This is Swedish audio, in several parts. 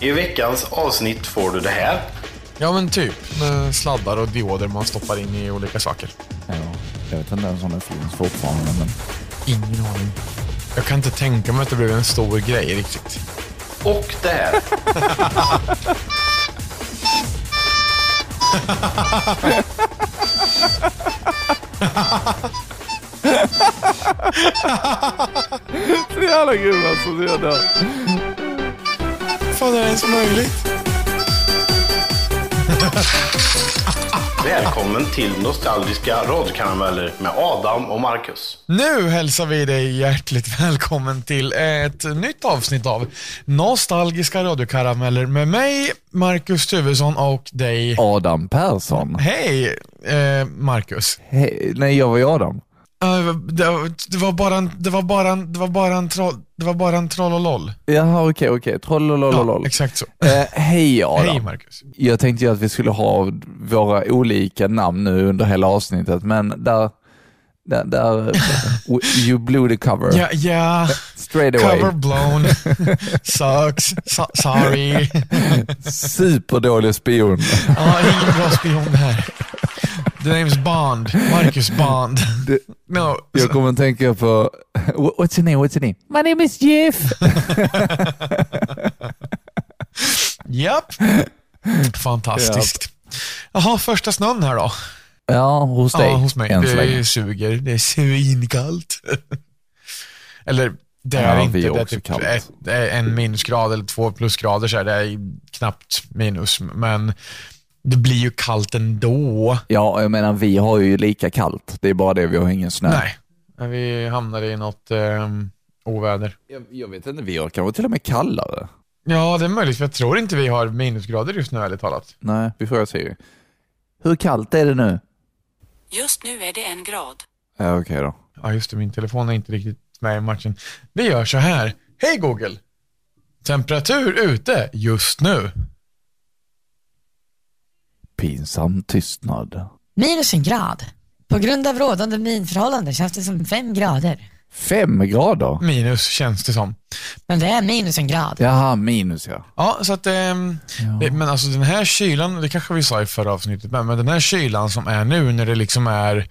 I veckans avsnitt får du det här. Ja, men typ. Med sladdar och dioder man stoppar in i olika saker. Ja, jag vet inte ens om det finns fortfarande, men Ingen aning. Jag kan inte tänka mig att det blev en stor grej riktigt. Och det här. Så jävla grym alltså. Fan, är det ens möjligt? Välkommen till Nostalgiska radiokarameller med Adam och Marcus. Nu hälsar vi dig hjärtligt välkommen till ett nytt avsnitt av Nostalgiska radiokarameller med mig, Marcus Tuvesson och dig. Adam Persson. Hej, eh, Marcus. Hej, nej, jag var ju Adam. Det, var bara en, det var bara en, det var bara en troll, det var bara en troll och loll. Jaha, okej, okej. Trollolololol. exakt så. Eh, hej Adam. Hej Marcus. Jag tänkte ju att vi skulle ha våra olika namn nu under hela avsnittet, men där, där, där you blew the cover Ja, ja, straight away. cover blown, sucks, so, sorry. Superdålig spion. Ja, ingen bra spion det här. The name's Bond, Marcus Bond. Det- No, Jag kommer att tänka på, what's your name, what's your name? My name is Jeff. Japp. Fantastiskt. Jaha, första snön här då. Ja, hos dig. Ja, hos mig. än så länge. Det suger. Det är svinkallt. eller, det är Ja, det vi inte. är Det är typ kallt. ett, det är en minusgrad eller två plusgrader så här. Det är knappt minus, men det blir ju kallt ändå. Ja, jag menar vi har ju lika kallt. Det är bara det, vi har ingen snö. Nej, men vi hamnar i något um, oväder. Jag, jag vet inte, vi har kanske till och med kallare. Ja, det är möjligt, för jag tror inte vi har minusgrader just nu, ärligt talat. Nej, vi får se. Hur kallt är det nu? Just nu är det en grad. Ja, okej då. Ja, just det, min telefon är inte riktigt med i matchen. Vi gör så här. Hej Google! Temperatur ute just nu. Pinsam tystnad. Minus en grad. På grund av rådande minförhållanden känns det som fem grader. Fem grader? Minus känns det som. Men det är minus en grad. Jaha, minus ja. Ja, så att, ehm, det, men alltså den här kylan, det kanske vi sa i förra avsnittet, men, men den här kylan som är nu när det liksom är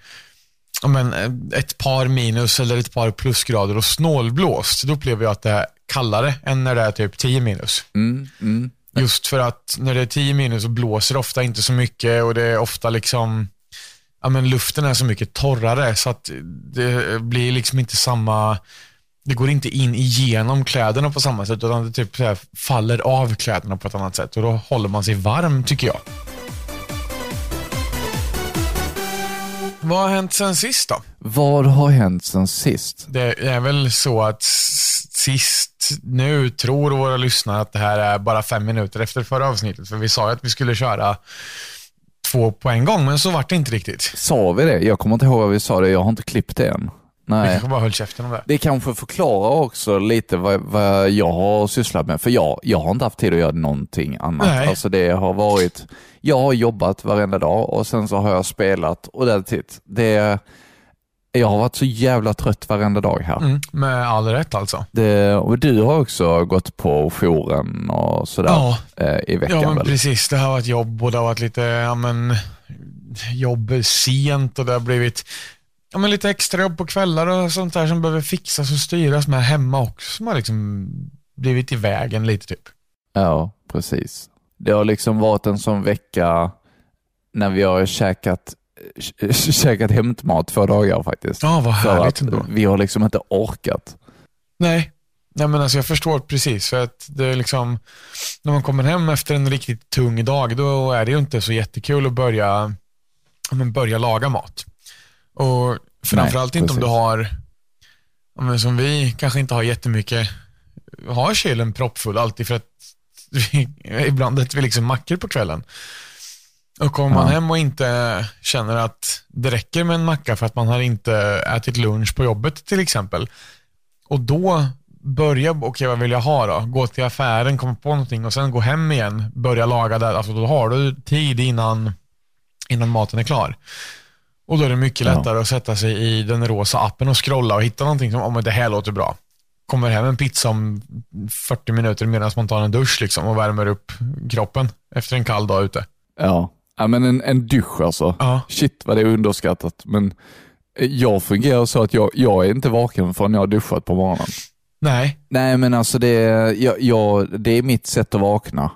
ja, men, eh, ett par minus eller ett par plusgrader och snålblåst, då upplever jag att det är kallare än när det är typ 10 minus. Mm, mm. Just för att när det är 10 minus så blåser det ofta inte så mycket och det är ofta liksom, ja men luften är så mycket torrare så att det blir liksom inte samma, det går inte in igenom kläderna på samma sätt utan det typ så här faller av kläderna på ett annat sätt och då håller man sig varm tycker jag. Vad har hänt sen sist då? Vad har hänt sen sist? Det är väl så att sist nu tror våra lyssnare att det här är bara fem minuter efter förra avsnittet. För vi sa ju att vi skulle köra två på en gång, men så vart det inte riktigt. Sa vi det? Jag kommer inte ihåg vad vi sa det. Jag har inte klippt det än. Vi Nej. kanske bara höll käften om det. Det kanske förklarar också lite vad, vad jag har sysslat med. För jag, jag har inte haft tid att göra någonting annat. Nej. Alltså det har varit, jag har jobbat varenda dag och sen så har jag spelat it. Det, jag har varit så jävla trött varenda dag här. Mm, med all rätt alltså. Det, och du har också gått på jouren och sådär Ja. eh, i veckan Ja, men väl? precis. Det har varit jobb och det har varit lite, ja men, jobb sent och det har blivit ja, men lite extra jobb på kvällar och sånt där som behöver fixas och styras med hemma också. Som har liksom blivit i vägen lite typ. Ja, precis. Det har liksom varit en sån vecka när vi har käkat, kä- käkat hämtmat två dagar faktiskt. Ja, vad härligt ändå. vi har liksom inte orkat. Nej. Nej, men alltså jag förstår precis. För att det är liksom, när man kommer hem efter en riktigt tung dag, då är det ju inte så jättekul att börja, ja, men börja laga mat. Och framförallt inte om du har, men som vi kanske inte har jättemycket, har kylen proppfull alltid för att vi, ibland äter vi liksom mackor på kvällen. Och kommer man Ja. hem och inte känner att det räcker med en macka för att man har inte ätit lunch på jobbet till exempel. Och då börja, okej vad vill jag ha då? Gå till affären, komma på någonting och sen gå hem igen, börja laga där. Alltså då har du tid innan, innan maten är klar. Och då är det mycket Ja. lättare att sätta sig i den rosa appen och scrolla och hitta någonting som, om det här låter bra. kommer hem en pizza om 40 minuter medan man tar en dusch liksom och värmer upp kroppen efter en kall dag ute. Ja, ja men en, en dusch alltså. Ja. Shit vad det är underskattat. Men jag fungerar så att jag, jag är inte vaken förrän jag har duschat på morgonen. Nej, Nej men alltså det, är- jag, jag, det är mitt sätt att vakna.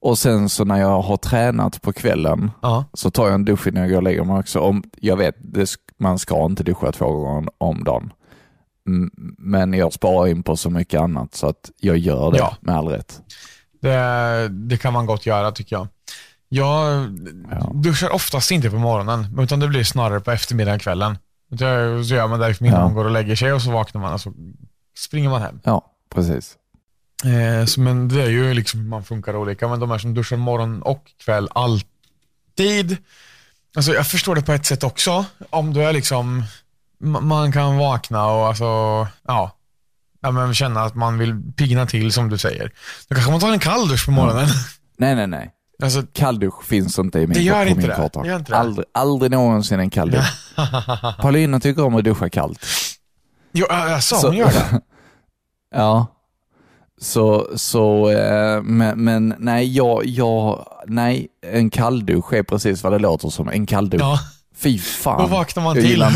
Och sen så när jag har tränat på kvällen ja. så tar jag en dusch innan jag går och lägger mig också. Om, jag vet, det, man ska inte duscha två gånger om dagen. Men jag sparar in på så mycket annat så att jag gör det Ja. med all rätt. Det, det kan man gott göra tycker jag. Jag Ja. duschar oftast inte på morgonen, utan det blir snarare på eftermiddagen, kvällen. Så gör man det innan Ja. man går och lägger sig och så vaknar man och så springer man hem. Ja, precis. Eh, så, men det är ju liksom man funkar olika. Men de här som duschar morgon och kväll alltid. Alltså jag förstår det på ett sätt också. Om du är liksom, ma- man kan vakna och alltså, ja. ja men känna att man vill pigna till som du säger. Då kanske man tar en kall dusch på morgonen. Nej, nej, nej. Alltså, Kalldusch finns inte i min, Det gör på inte min karta. Det gör inte det. Aldrig, aldrig någonsin en kalldusch. Paulina tycker om att duscha kallt. jo, alltså, Så- hon gör det. Ja. Så, så eh, men, men nej, jag, jag, nej, en kalldusch är precis vad det låter som. En kalldusch. Ja, Fy fan. då vaknar man till.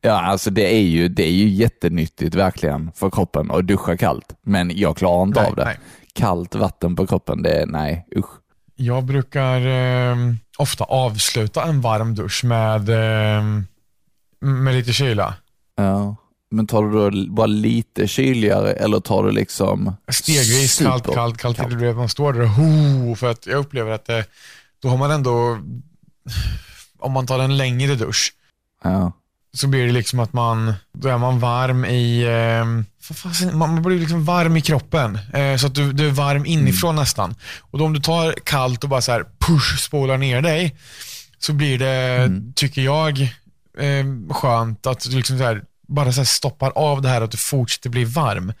Ja, alltså det är, ju, det är ju jättenyttigt verkligen för kroppen att duscha kallt. Men jag klarar inte Nej, av det. nej. Kallt vatten på kroppen, det nej, usch. Jag brukar eh, ofta avsluta en varm dusch med, eh, med lite kyla. Ja. Men tar du då bara lite kyligare eller tar du liksom Stegvis, super- kallt, kallt, kallt. kallt. Det man står där och ho, för att jag upplever att det, då har man ändå, om man tar en längre dusch, Ja. Så blir det liksom att man, då är man varm i, eh, fasen, man blir liksom varm i kroppen. Eh, så att du, du är varm inifrån nästan. Och då om du tar kallt och bara så här push, spolar ner dig, så blir det, tycker jag, eh, skönt att du liksom så här, bara så här stoppar av det här att du fortsätter bli varm.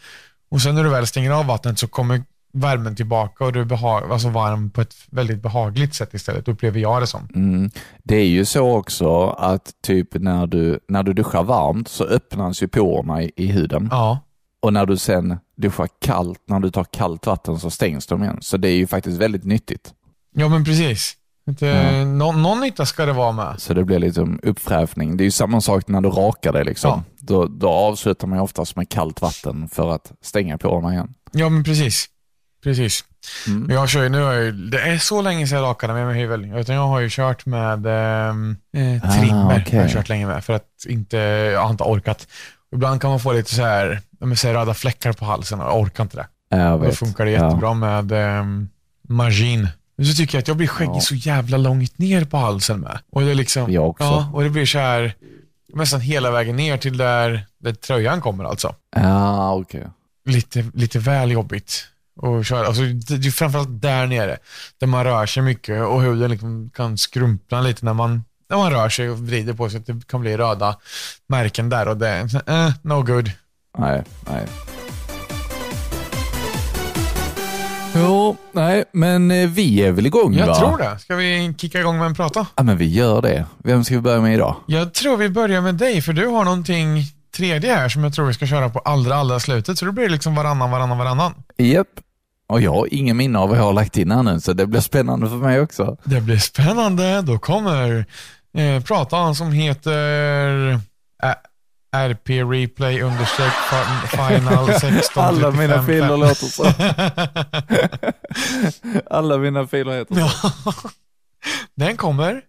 Och sen när du väl stänger av vattnet så kommer värmen tillbaka och du är beha- alltså varm på ett väldigt behagligt sätt istället, upplever jag det som. Mm. Det är ju så också att typ när du, när du duschar varmt så öppnas ju porerna i, i huden. Ja, Och när du sen duschar kallt, när du tar kallt vatten så stängs de igen. Så det är ju faktiskt väldigt nyttigt. ja men precis. Inte, Ja. nå- någon nytta ska det vara med. Så det blir liksom uppfräschning. Det är ju samma sak när du rakar dig liksom. Ja. Då, då avslutar man ju oftast med kallt vatten för att stänga porerna igen. Ja, men precis. Precis. Mm. Jag kör ju, nu har jag, det är så länge sedan jag rakade mig med hyvel. Utan jag har ju kört med ehm, eh, Ah, trimmer. okej. Jag har kört länge med för att inte, jag har inte orkat. Ibland kan man få lite så här, ja, så här röda fläckar på halsen och jag orkar inte det. Jag Då funkar det Ja. jättebra med um, Margin. Men så tycker jag att jag blir skäggig Ja. så jävla långt ner på halsen med. Och det är liksom, Jag också. Ja, och det blir så här nästan hela vägen ner till där, där tröjan kommer alltså Ja, okej. lite, lite väl jobbigt att köra. Alltså, det är framförallt där nere, där man rör sig mycket och huden liksom kan skrumpna lite när man, när man rör sig och vrider på sig. Att det kan bli röda märken där och det eh, no good. Nej, nej. Jo, nej, men eh, vi är väl igång Jag va? tror det. Ska vi kicka igång med en prata? Ja, men vi gör det. Vem ska vi börja med idag? Jag tror vi börjar med dig, för du har någonting tredje här som jag tror vi ska köra på allra, allra slutet. Så det blir liksom varannan, varannan, varannan. Japp. Och jag har ingen minne av vad jag har lagt in här nu, så det blir spännande för mig också. Det blir spännande. Då kommer eh, pratan som heter eh, RP Replay understreck fi- final 16 Alla mina 35, filer låter så. Alla mina filer heter så. Ja. Den kommer.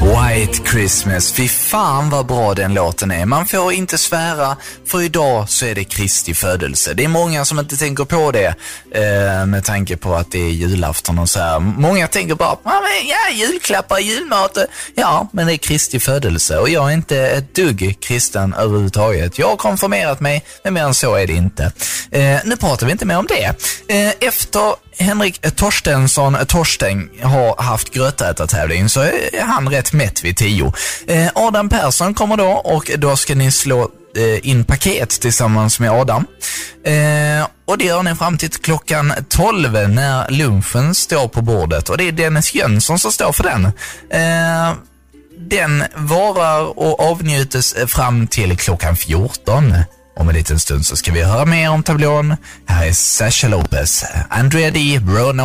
White Christmas, fy fan vad bra den låten är. Man får inte svära, för idag så är det Kristi födelse. Det är många som inte tänker på det eh, med tanke på att det är julafton och så här. Många tänker bara, ja, men, ja julklappar, julmat, eh, ja, men det är Kristi födelse och jag är inte ett dugg kristen överhuvudtaget. Jag har konfirmerat mig, men mer än så är det inte. Eh, nu pratar vi inte mer om det. Eh, efter Henrik Torstensson Torsten har haft grötätartävling så är han rätt mätt vid tio. Eh, Adam Persson kommer då och då ska ni slå eh, in paket tillsammans med Adam. Eh, och det gör ni fram till klockan 12 när lunchen står på bordet och det är Dennis Jönsson som står för den. Eh, Den varar och avnjutes fram till klockan 14. Om en liten stund så ska vi höra mer om tablån. Här är Sasha Lopez, Andrea D. Bruno,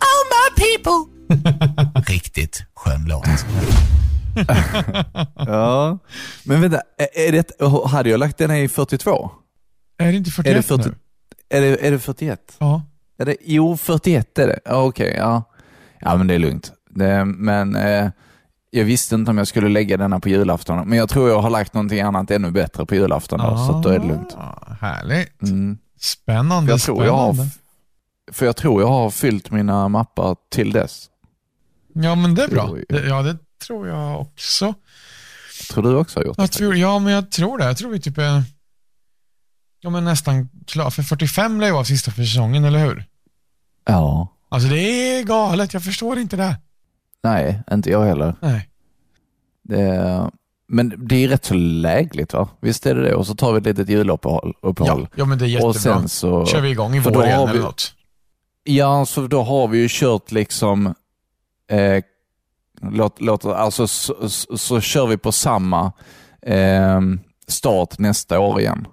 Oh my people. Riktigt skön låt. Ja. Men vänta, är, det, hade jag lagt den i 42? Är det inte 41 Är det, 40, nu? är det, är det 41? Ja. Är det, jo, 41 är det. Ja, Okej, ja. Ja, men det är lugnt. Det, men eh, jag visste inte om jag skulle lägga denna på julafton. Men jag tror jag har lagt någonting annat ännu bättre på julafton då, så att då är det lugnt. Ah, Härligt. Mm. Spännande. För, jag tror jag har, spännande. för jag tror jag har fyllt mina mappar till dess. Ja, men det är bra. Det, ja, det tror jag också. Tror du också har gjort det? Jag tror, ja, men jag tror det. Jag tror vi typ är ja, men nästan klar. För 45 lär ju vara sista för säsongen, eller hur? Ja. Alltså det är galet. Jag förstår inte det. Nej, inte jag heller. Nej. Det, men det är rätt så lägligt va? Visst är det det? Och så tar vi ett litet juluppehåll. Ja, ja, men det är jättebra. och sen så... Kör vi igång i vår igen eller något. Ja, så då har vi ju kört liksom, eh, låt, låt, alltså så, så, så kör vi på samma eh, start nästa år igen.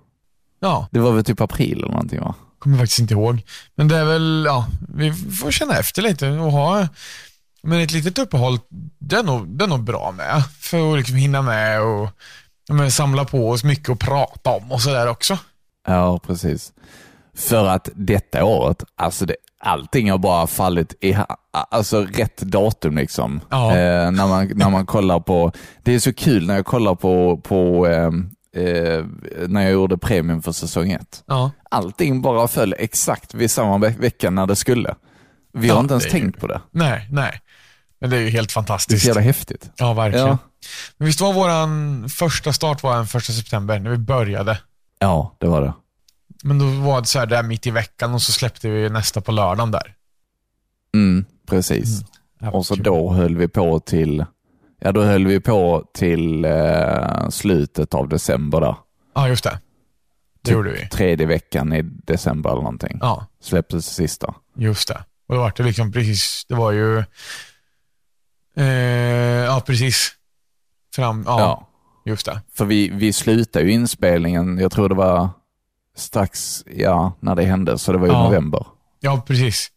Ja, Det var väl typ april eller någonting va? kommer faktiskt inte ihåg. Men det är väl, ja, vi får känna efter lite och ha men ett litet uppehåll, det är nog, det är nog bra med. För att liksom hinna med och men, samla på oss mycket att prata om och sådär också. Ja, precis. För att detta året, alltså det, allting har bara fallit i alltså rätt datum liksom. Ja. Eh, när, man, när man kollar på, det är så kul när jag kollar på, på eh, eh, när jag gjorde premium för säsong ett. Ja, allting bara föll exakt vid samma ve- vecka när det skulle. Vi har Ja, inte ens tänkt på det. nej, nej. Men det är ju helt Det är fantastiskt. så jävla häftigt. Ja, verkligen. Ja. Men visst var våran första start var den första september, när vi började. Ja, det var det. Men då var det så här där mitt i veckan och så släppte vi nästa på lördagen där. Mm, precis. Ja, Och så kul. då höll vi på till, ja då höll vi på till eh, slutet av december där. Ja, just det. Det Typ gjorde vi. Tredje veckan i december eller någonting. Ja, Släpptes sista. just det. Och då var det liksom precis, det var ju, eh, ja precis. Fram, ja, Ja. just det. För vi, vi slutade ju inspelningen, jag tror det var strax, ja, när det hände, så det var i Ja. november. Ja, precis.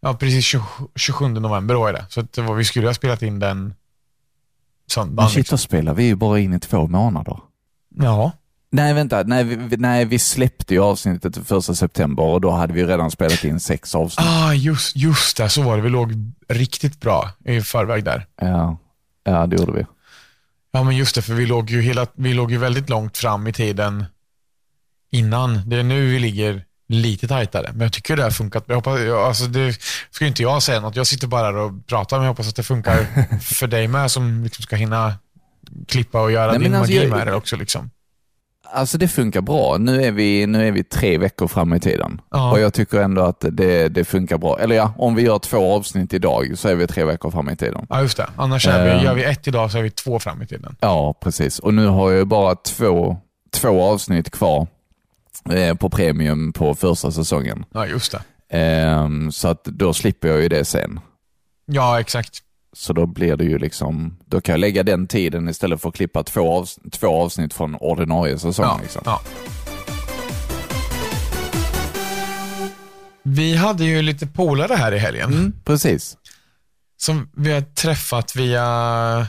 Ja, precis 20, 27 november är det. Så det var, vi skulle ha spelat in den Men söndagen. shit, Liksom. då spelar vi ju bara in i två månader. Ja, Nej, vänta. Nej vi, nej, vi släppte ju avsnittet första september och då hade vi redan spelat in sex avsnitt. ah, just, just det. Så var det. Vi låg riktigt bra i förväg där. Ja, ja, det gjorde vi. Ja, men just det, för vi låg ju, hela, vi låg ju väldigt långt fram i tiden innan. Det är nu vi ligger lite tajtare, men jag tycker det har funkat. Jag hoppas, jag, alltså det ska inte jag säga något. Jag sitter bara och pratar, men jag hoppas att det funkar för dig med som liksom ska hinna klippa och göra Nej, din alltså, magi jag- med det också. Liksom. Alltså det funkar bra. Nu är vi, nu är vi tre veckor fram i tiden. Ja. Och jag tycker ändå att det, det funkar bra. Eller ja, om vi gör två avsnitt idag så är vi tre veckor fram i tiden. Ja, just det. Annars är vi, Eh. gör vi ett idag så är vi två fram i tiden. Ja, precis. Och nu har jag bara två, två avsnitt kvar eh, på premium på första säsongen. Ja, just det. Ehm, så att då slipper jag ju det sen. Ja, exakt. Så då blir det ju liksom, då kan jag lägga den tiden istället för att klippa två, avs två avsnitt från ordinarie säsong. Ja, Liksom. ja. Vi hade ju lite polare här i helgen. Mm, precis. som vi har träffat via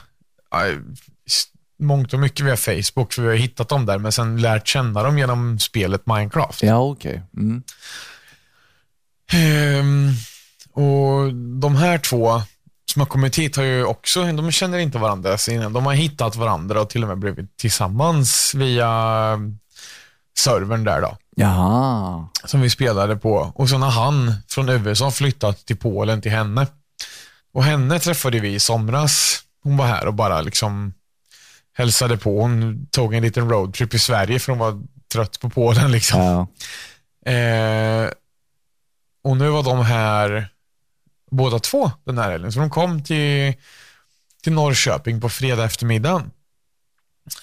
mångt och mycket via Facebook, för vi har hittat dem där, men sen lärt känna dem genom spelet Minecraft. Ja, okej. Mm. Ehm, och de här två som har kommit hit har ju också, de känner inte varandra innan. De har hittat varandra och till och med blivit tillsammans via servern där då, Jaha. som vi spelade på. Och sen har han från USA flyttat till Polen till henne. Och henne träffade vi i somras. Hon var här och bara liksom hälsade på. Hon tog en liten roadtrip i Sverige för hon var trött på Polen liksom. Ja. Eh, och nu var de här båda två den här helgen. Så de kom till, till Norrköping på fredag eftermiddag.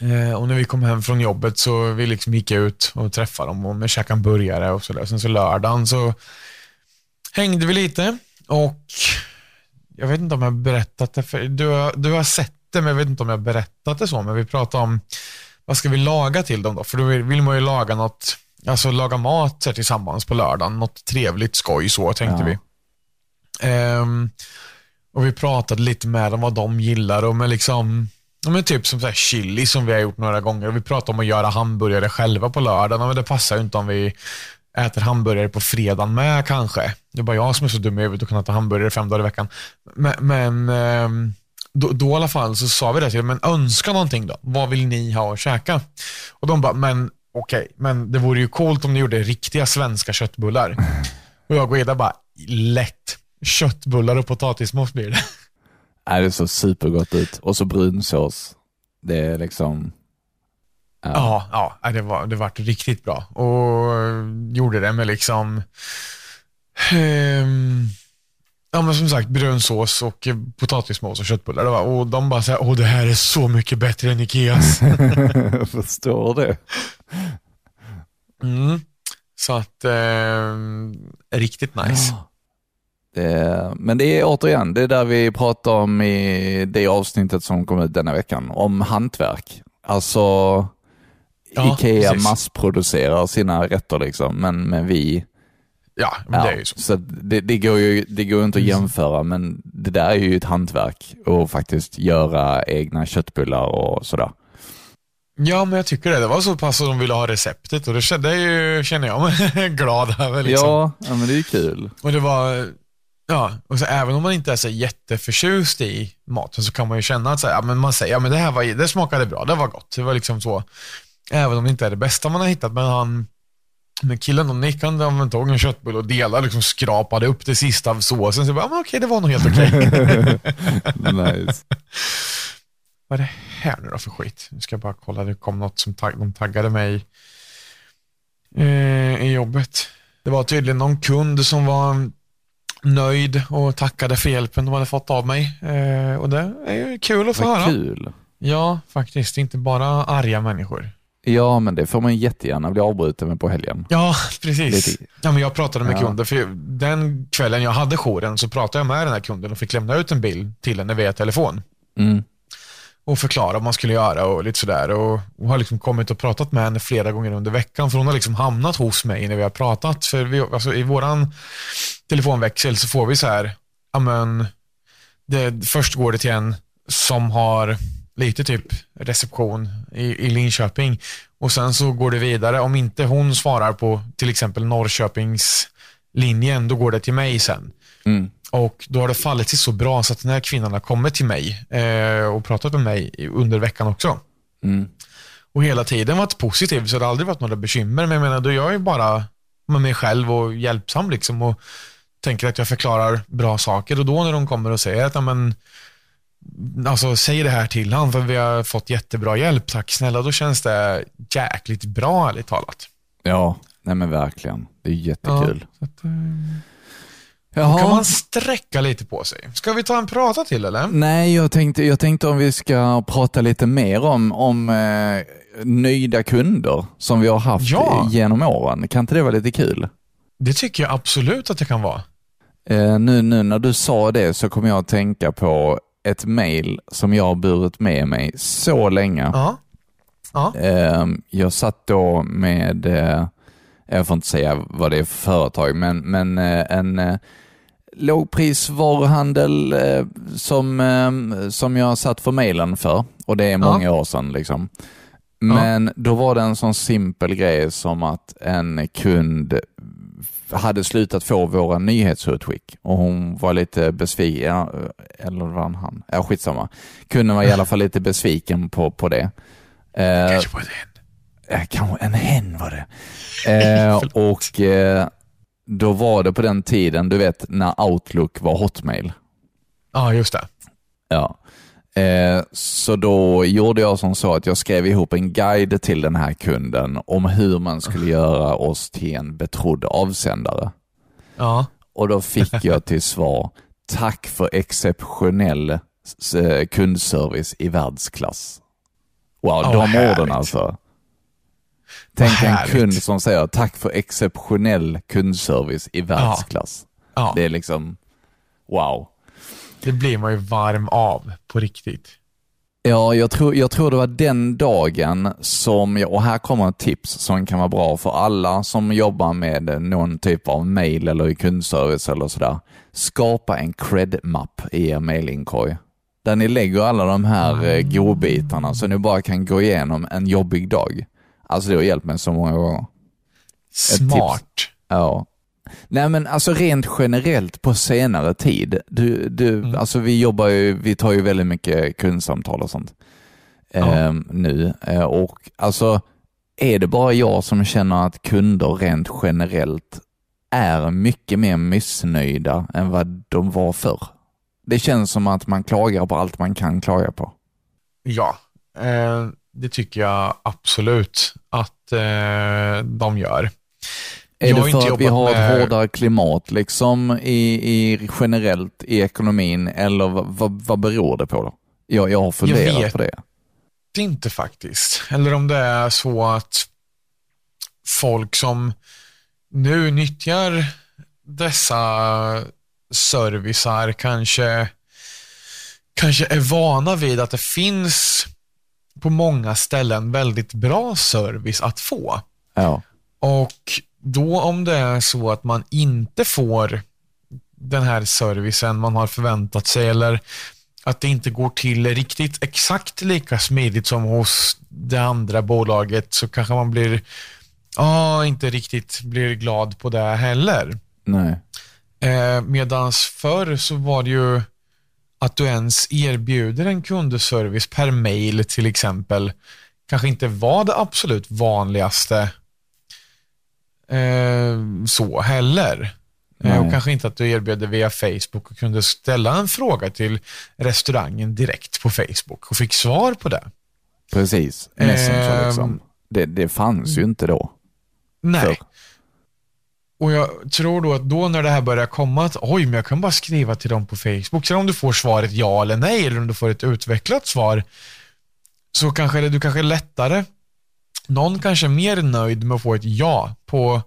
Eh, och när vi kom hem från jobbet så vi liksom gick ut och träffade dem och käkade en burgare och sådär. Sen så lördagen så hängde vi lite och jag vet inte om jag berättat det för du har, du har sett det, men jag vet inte om jag berättat det så, men vi pratade om vad ska vi laga till dem då? För då vill man ju laga något, alltså laga mat tillsammans på lördagen, något trevligt skoj så tänkte Ja. vi. Um, och vi pratade lite med dem vad de gillar och med liksom, men typ som så här chili som vi har gjort några gånger. Och vi pratade om att göra hamburgare själva på lördagen, men det passar ju inte om vi äter hamburgare på fredagen med kanske. Det är bara jag som är så dum i huvudet och kan äta hamburgare fem dagar i veckan. Men, men ehm, då, då i alla fall så sa vi det till dem, men önska någonting då. Vad vill ni ha att käka? Och de bara, men okej, men det vore ju coolt om ni gjorde riktiga svenska köttbullar. Och jag och Ida bara, lätt. Köttbullar och potatismos blir det. Nej, det såg supergott ut. Och så brunsås. Det är liksom... Ja, ja nej, det, var, det vart riktigt bra. Och eh, gjorde det med liksom, ehm, ja men som sagt brunsås och eh, potatismos och köttbullar. Det var, och de bara såhär, åh det här är så mycket bättre än Ikeas. Jag förstår det. Mm. Så att, ehm, riktigt nice. Det. Men det är återigen, det är där vi pratar om i det avsnittet som kom ut denna veckan, om hantverk. Alltså, Ja, Ikea precis. massproducerar sina rätter liksom, men, men vi Ja, men Ja, det är ju så. så att det, det, går ju det går inte att jämföra, men det där är ju ett hantverk och faktiskt göra egna köttbullar och sådär. Ja, men jag tycker det. Det var så pass att de ville ha receptet och det kände jag ju, känner jag mig glad över. Liksom. Ja, ja, men det är ju kul. Och det var, ja, och så även om man inte är så jätteförtjust i maten så kan man ju känna att så här, ja, men man säger, ja men det här var, det smakade bra, det var gott. Det var liksom så. Även om det inte är det bästa man har hittat, men han, men killen och Nick, han, han tog en köttbulle och delade, liksom skrapade upp det sista av såsen. Så jag bara, ja, men okej, det var nog helt okej. nice. Vad är det här nu då för skit? Nu ska jag bara kolla, det kom något som tagg, de taggade mig eh, i jobbet. Det var tydligen någon kund som var nöjd och tackade för hjälpen de hade fått av mig. Eh, och det är ju kul att få Vad höra. kul. Ja, faktiskt. Inte bara arga människor. Ja, men det får man jättegärna bli avbruten med på helgen. Ja, precis. Lite- Ja, men jag pratade med Ja. kunden, för den kvällen jag hade jouren så pratade jag med den här kunden och fick lämna ut en bild till henne via telefon. Mm och förklara vad man skulle göra och lite sådär. Och, och har liksom kommit och pratat med henne flera gånger under veckan, för hon har liksom hamnat hos mig när vi har pratat. För vi, alltså, i våran telefonväxel så får vi så här, ja men, det, först går det till en som har lite typ reception i, i Linköping och sen så går det vidare. Om inte hon svarar på till exempel Norrköpings linjen, då går det till mig sen. Mm. Och då har det fallit sig så bra så att den här kvinnan har kommit till mig eh, och pratat med mig under veckan också. Mm. Och hela tiden varit positiv, så det har aldrig varit några bekymmer. Men jag menar, då är jag ju bara med mig själv och hjälpsam liksom och tänker att jag förklarar bra saker. Och då när de kommer och säger att, ja, men, alltså säg det här till han för vi har fått jättebra hjälp, tack snälla. Då känns det jäkligt bra, ärligt talat. Ja, nej men verkligen. Det är jättekul. Att, eh, Jaha. Kan man sträcka lite på sig. Ska vi ta en prata till eller? Nej, jag tänkte, jag tänkte om vi ska prata lite mer om, om eh, nöjda kunder som vi har haft Ja. genom åren. Kan inte det vara lite kul? Det tycker jag absolut att det kan vara. Eh, nu, nu när du sa det så kommer jag att tänka på ett mail som jag har burit med mig så länge. Ja. Ja. Eh, jag satt då med, eh, jag får inte säga vad det är för företag, men, men eh, en eh, lågprisvaruhandel eh, som, eh, som jag satt för mailen för och det är många år sedan. Liksom. Men då var det en sån simpel grej som att en kund hade slutat få våra nyhetsutskick och hon var lite besviken, ja, eller var han han? Ja, skitsamma. Kunden var i alla fall lite besviken på, på det. Eh, Kanske på en. Eh, kanske en hen var det. Eh, och eh, då var det på den tiden, du vet, när Outlook var Hotmail. Ja, just det. Ja. Eh, så då gjorde jag som så att jag skrev ihop en guide till den här kunden om hur man skulle göra oss till en betrodd avsändare. Ja. Och då fick jag till svar, tack för exceptionell eh, kundservice i världsklass. Wow, Åh, de härligt. orden alltså. Tänk en kund som säger tack för exceptionell kundservice i världsklass. ja. Det är liksom, wow. Det blir man ju varm av på riktigt. Ja, jag tror, jag tror det var den dagen som, jag, och här kommer ett tips som kan vara bra för alla som jobbar med någon typ av mail eller i kundservice eller sådär. Skapa en cred-mapp i er mailinkorg. Där ni lägger alla de här eh, godbitarna så ni bara kan gå igenom en jobbig dag. Alltså det har hjälpt mig så många gånger. Smart. Ja. Nej men alltså rent generellt på senare tid. Du, du, Alltså vi jobbar ju, vi tar ju väldigt mycket kundsamtal och sånt eh, nu. Eh, och alltså är det bara jag som känner att kunder rent generellt är mycket mer missnöjda än vad de var förr? Det känns som att man klagar på allt man kan klaga på. Ja, eh, det tycker jag absolut att eh, de gör. Är Jag det för att vi har med- ett hårdare klimat liksom i, i generellt i ekonomin eller vad, vad, beror det på då? Jag, jag har funderat vet på det. inte faktiskt. Eller om det är så att folk som nu nyttjar dessa servicer kanske, kanske är vana vid att det finns på många ställen väldigt bra service att få. Ja. Och då om det är så att man inte får den här servicen man har förväntat sig eller att det inte går till riktigt exakt lika smidigt som hos det andra bolaget så kanske man blir ah, inte riktigt blir glad på det heller. Nej. Eh, medans förr så var det ju att du ens erbjuder en kundservice per mail till exempel kanske inte var det absolut vanligaste eh, så heller. Eh, Nej. och kanske inte att du erbjöd det via Facebook och kunde ställa en fråga till restaurangen direkt på Facebook och fick svar på det. Precis. Messenger Ehm. liksom. Det, det fanns ju inte då. Nej. Förr. Och jag tror då att då när det här börjar komma att oj, men jag kan bara skriva till dem på Facebook. Sen om du får svaret ja eller nej eller om du får ett utvecklat svar så kanske det, du kanske är lättare. Någon kanske är mer nöjd med att få ett ja på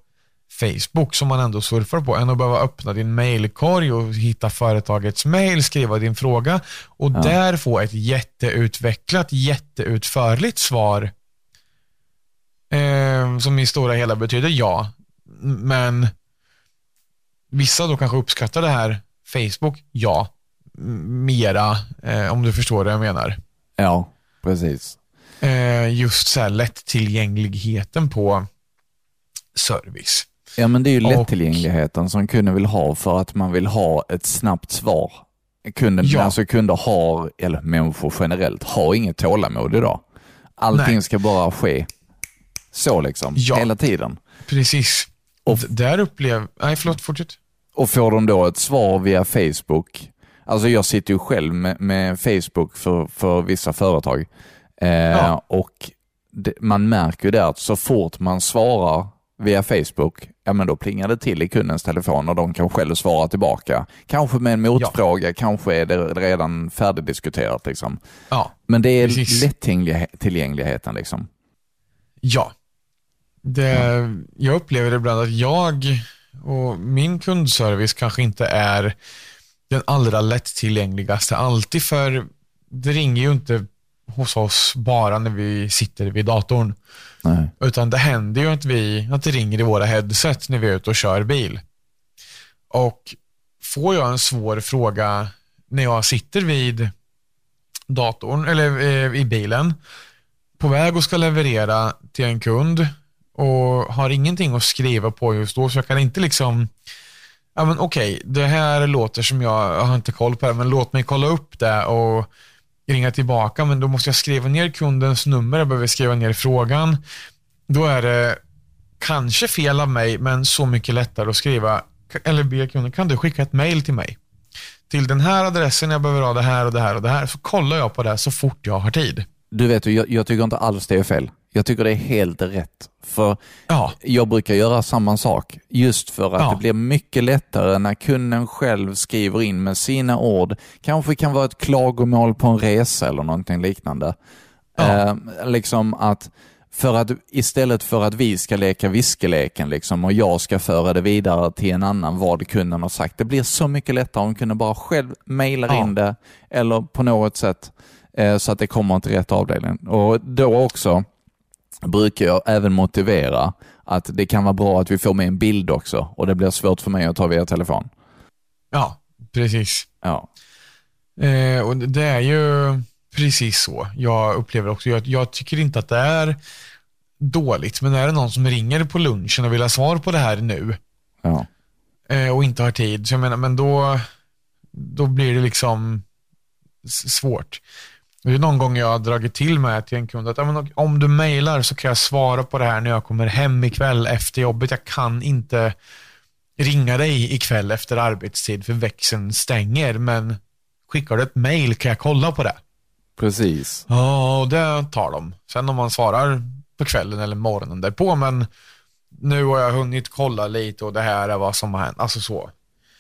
Facebook som man ändå surfar på än att behöva öppna din mailkorg och hitta företagets mail, skriva din fråga och där få ett jätteutvecklat, jätteutförligt svar eh, som i stora hela betyder ja. Men vissa då kanske uppskattar det här Facebook, ja, mera, eh, om du förstår vad jag menar. Ja, precis. Eh, just så här lättillgängligheten på service. Ja, men det är ju Och- lättillgängligheten som kunden vill ha för att man vill ha ett snabbt svar. Kunden, Ja. Alltså kunder har, eller människor generellt, har inget tålamod idag. Allting Nej. ska bara ske så liksom, Ja. hela tiden. Precis. Och där upplev... Nej, förlåt, fortsätt. Och får de då ett svar via Facebook, alltså jag sitter ju själv med, med Facebook för, för vissa företag eh, Ja. och det, man märker ju det att så fort man svarar via Facebook, ja men då plingar det till i kundens telefon och de kan själv svara tillbaka. Kanske med en motfråga, kanske är det redan färdigdiskuterat liksom. Ja. Men det är lättillgängligheten liksom. Ja. Det, Jag upplever ibland att jag och min kundservice kanske inte är den allra lättillgängligaste alltid för det ringer ju inte hos oss bara när vi sitter vid datorn. Nej. Utan det händer ju att, vi, att det ringer i våra headset när vi är ute och kör bil. Och får jag en svår fråga när jag sitter vid datorn eller eh, i bilen på väg och ska leverera till en kund och har ingenting att skriva på just då så jag kan inte liksom ja men okej, det här låter som jag, jag har inte koll på det, men låt mig kolla upp det och ringa tillbaka, men då måste jag skriva ner kundens nummer, jag behöver skriva ner frågan. Då är det kanske fel av mig, men så mycket lättare att skriva, eller be kunden, kan du skicka ett mail till mig? Till den här adressen, jag behöver ha det här och det här och det här, så kollar jag på det så fort jag har tid. Du vet, jag, jag tycker inte alls det är fel. Jag tycker det är helt rätt. För Ja, jag brukar göra samma sak, just för att Ja. det blir mycket lättare när kunden själv skriver in med sina ord. Kanske kan vara ett klagomål på en resa eller någonting liknande. Ja. Eh, liksom att för att istället för att vi ska leka viskeleken liksom, och jag ska föra det vidare till en annan vad kunden har sagt. Det blir så mycket lättare om kunden bara själv mailar Ja. in det eller på något sätt eh, så att det kommer till rätt avdelning. Och då också brukar jag även motivera att det kan vara bra att vi får med en bild också och det blir svårt för mig att ta via telefon. Ja, precis. Ja, Eh, och det är ju precis så jag upplever också. Jag, jag tycker inte att det är dåligt, men är det någon som ringer på lunchen och vill ha svar på det här nu ja, eh, och inte har tid, så jag menar, men då, då blir det liksom svårt. Det är någon gång jag har dragit till mig till en kund att om du mejlar så kan jag svara på det här när jag kommer hem ikväll efter jobbet. Jag kan inte ringa dig ikväll efter arbetstid för växeln stänger, men skickar du ett mejl kan jag kolla på det. precis. Ja, och det tar de. Sen om man svarar på kvällen eller morgonen därpå, men nu har jag hunnit kolla lite och det här är vad som har hänt. Alltså så.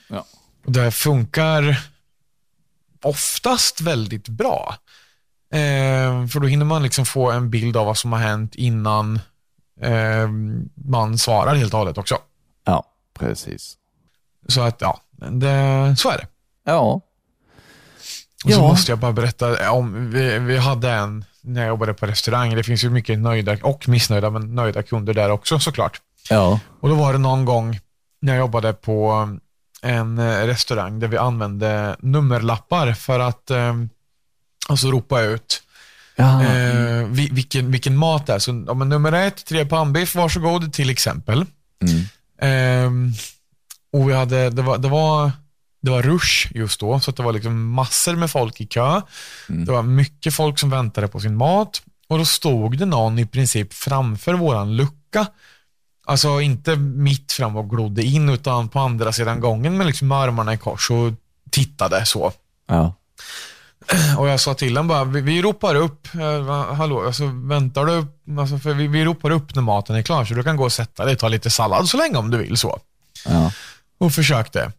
Ja. Det funkar oftast väldigt bra. Eh, för då hinner man liksom få en bild av vad som har hänt innan eh, man svarar helt och hållet också. Ja, precis. Så att ja, det, så är det. Ja, Och så Ja. måste jag bara berätta om, vi, vi hade en, när jag jobbade på restaurang, det finns ju mycket nöjda och missnöjda, men nöjda kunder där också såklart. ja, Och då var det någon gång när jag jobbade på en eh, restaurang där vi använde nummerlappar för att eh, alltså ropa ut ja, eh, vi- vilken, vilken mat det är. Så ja, men nummer ett, tre pannbiff, varsågod till exempel. mm. Ehm, och vi hade, det var, det var, det var rush just då, så att det var liksom massor med folk i kö. Det var mycket folk som väntade på sin mat och då stod det någon i princip framför våran lucka. Alltså inte mitt fram och glodde in, utan på andra sidan gången med liksom armarna i kors och tittade så. ja, Och jag sa till honom bara, vi, vi ropar upp, eh, hallå, alltså väntar du, alltså, för vi, vi ropar upp när maten är klar, så du kan gå och sätta dig och ta lite sallad så länge om du vill så ja, och försökte.